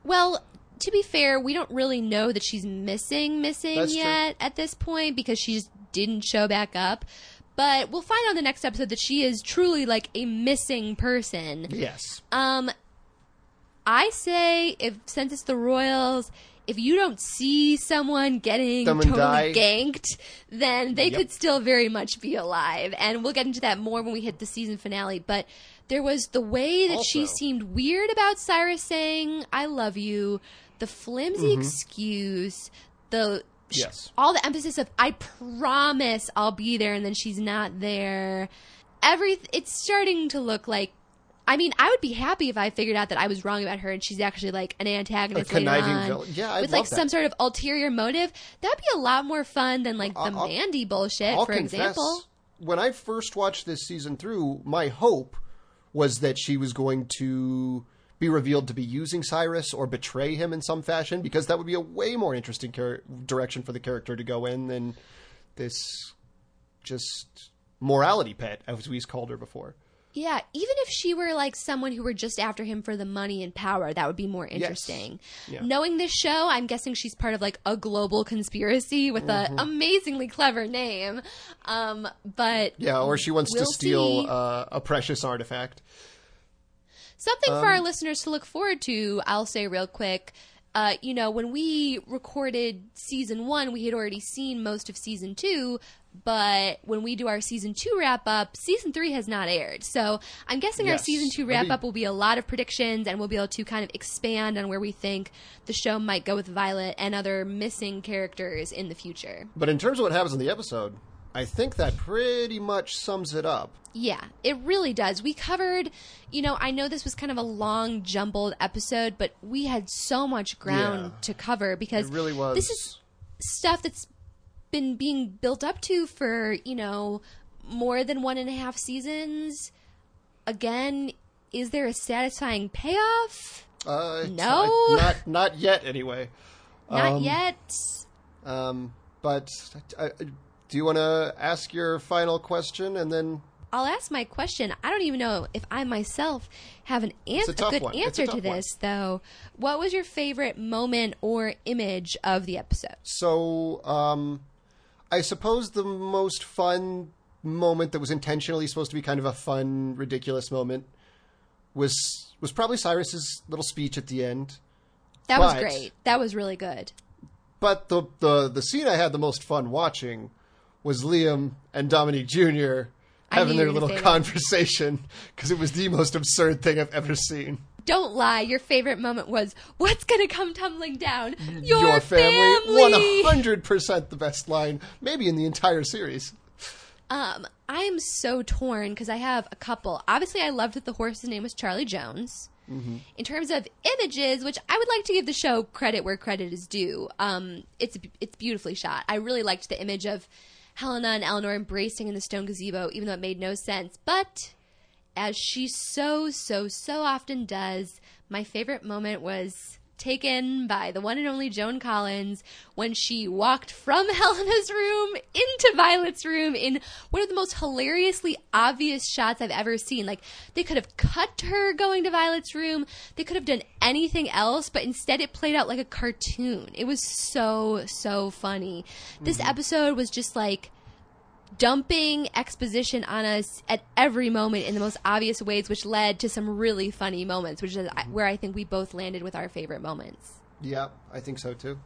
Well, to be fair, we don't really know that she's missing, missing That's true. yet at this point because she just didn't show back up. But we'll find on the next episode that she is truly like a missing person. Yes. Um, I say if since it's the Royals, if you don't see someone getting and totally die. ganked, then they Yep. could still very much be alive. And we'll get into that more when we hit the season finale. But there was the way that she seemed weird about Cyrus saying "I love you," the flimsy excuse, the Mm-hmm. Yes. all the emphasis of "I promise I'll be there," and then she's not there. Every it's starting to look like. I mean, I would be happy if I figured out that I was wrong about her and she's actually like an antagonist, A later on villain. Yeah, I'd with love like that. some sort of ulterior motive. That'd be a lot more fun than like the I'll- Mandy bullshit, I'll for confess, example. when I first watched this season through, my hope was that she was going to be revealed to be using Cyrus or betray him in some fashion, because that would be a way more interesting char- direction for the character to go in than this just morality pet, as we've called her before. Yeah, even if she were like someone who were just after him for the money and power, that would be more interesting. Yeah. Knowing this show, I'm guessing she's part of like a global conspiracy with Mm-hmm. an amazingly clever name. Um, but Yeah, or she wants We'll to steal uh, a precious artifact. Something for Um, our listeners to look forward to, I'll say real quick. Uh, you know, when we recorded season one, we had already seen most of season two, but when we do our season two wrap up, season three has not aired. So I'm guessing our season two wrap up will be a lot of predictions and we'll be able to kind of expand on where we think the show might go with Violet and other missing characters in the future. But in terms of what happens in the episode, I think that pretty much sums it up. Yeah, it really does. We covered, you know, I know this was kind of a long, jumbled episode, but we had so much ground Yeah. to cover because It really was. this is stuff that's been being built up to for, you know, more than one and a half seasons. Again, is there a satisfying payoff? uh, No. I- not not yet anyway. Not Um, yet. Um, but uh, do you want to ask your final question and then? I'll ask my question. I don't even know if I myself have an answer, a tough good one. It's a answer to tough one. this, though. What was your favorite moment or image of the episode? So, um, I suppose the most fun moment that was intentionally supposed to be kind of a fun, ridiculous moment was was probably Cyrus's little speech at the end. That was great. That was really good. But the the the scene I had the most fun watching was Liam and Dominique Jr. Having their little conversation because it was the most absurd thing I've ever seen. Don't lie. Your favorite moment was what's going to come tumbling down? Your, family, family. hundred percent the best line, maybe in the entire series. Um, I am so torn because I have a couple. Obviously, I loved that the horse's name was Charlie Jones. Mm-hmm. In terms of images, which I would like to give the show credit where credit is due, um, it's it's beautifully shot. I really liked the image of Helena and Eleanor embracing in the stone gazebo, even though it made no sense. But as she so so so often does, my favorite moment was taken by the one and only Joan Collins when she walked from Helena's room into Violet's room in one of the most hilariously obvious shots I've ever seen. Like they could have cut her going to Violet's room, they could have done anything else, but instead it played out like a cartoon. It was so so funny. This mm-hmm. episode was just like dumping exposition on us at every moment in the most obvious ways, which led to some really funny moments, which is where I think we both landed with our favorite moments. Yeah, I think so too.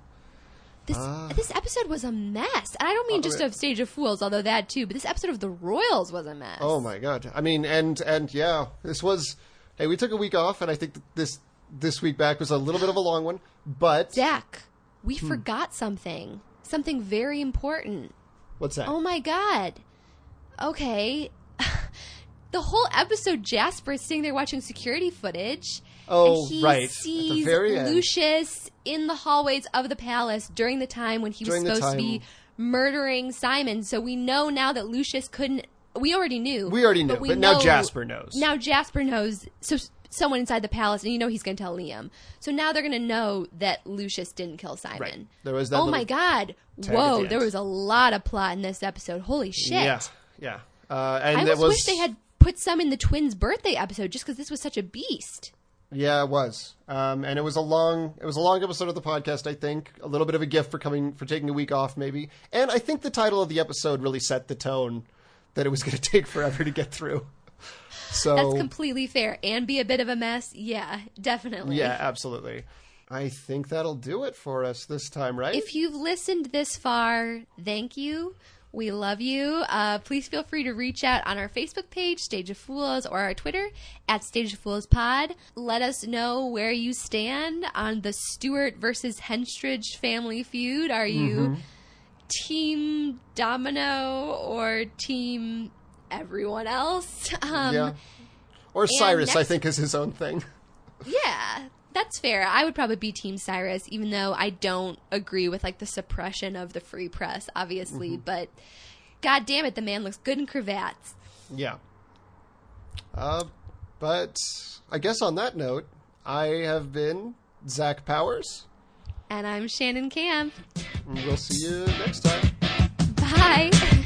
This this episode was a mess. And I don't mean Uh, just of Stage of Fools, although that too, but this episode of the Royals was a mess. Oh my god! I mean, and and yeah, this was. Hey, we took a week off, and I think this this week back was a little bit of a long one, but Zach, we Hmm. forgot something. Something very important. What's that? Oh my god. Okay. the whole episode, Jasper is sitting there watching security footage. Oh, and he right. Sees. Lucius in the hallways of the palace during the time when he was During the supposed to be murdering Simon. So we know now that Lucius couldn't. We already knew. We already knew, we but now Jasper knows. Now Jasper knows. So someone inside the palace, and you know he's going to tell Liam. So now they're going to know that Lucius didn't kill Simon. Right. There was that Oh my god! Whoa, the there was a lot of plot in this episode. Holy shit! Yeah, yeah. Uh, and I almost was wish they had put some in the twins' birthday episode, just because this was such a beast. Yeah, it was. Um, and it was a long it was a long episode of the podcast, I think. A little bit of a gift for coming for taking a week off maybe. And I think the title of the episode really set the tone that it was going to take forever to get through. So That's completely fair, and be a bit of a mess. Yeah, definitely. Yeah, absolutely. I think that'll do it for us this time, right? If you've listened this far, thank you. We love you. Uh, please feel free to reach out on our Facebook page, Stage of Fools, or our Twitter at Stage of Fools Pod. Let us know where you stand on the Stewart versus Henstridge family feud. Are you Mm-hmm. Team Domino or Team everyone else? Um, yeah. Or Cyrus, I think, is his own thing. Yeah, that's fair. I would probably be Team Cyrus, even though I don't agree with like the suppression of the free press, obviously. Mm-hmm. But god damn it, the man looks good in cravats. Yeah. Uh, but I guess on that note, I have been Zach Powers. And I'm Shannon Camp. and We'll see you next time. Bye.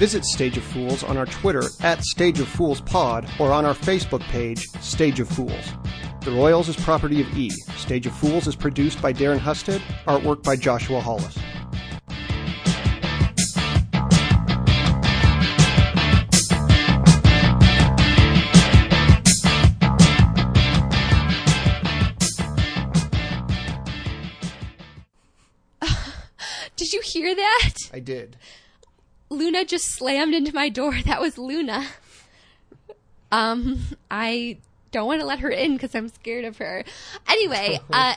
Visit Stage of Fools on our Twitter at Stage of Fools Pod or on our Facebook page, Stage of Fools. The Royals is property of E. Stage of Fools is produced by Darren Husted, artwork by Joshua Hollis. Did you hear that? I did. Luna just slammed into my door. That was Luna. Um, I don't want to let her in because I'm scared of her. Anyway, uh,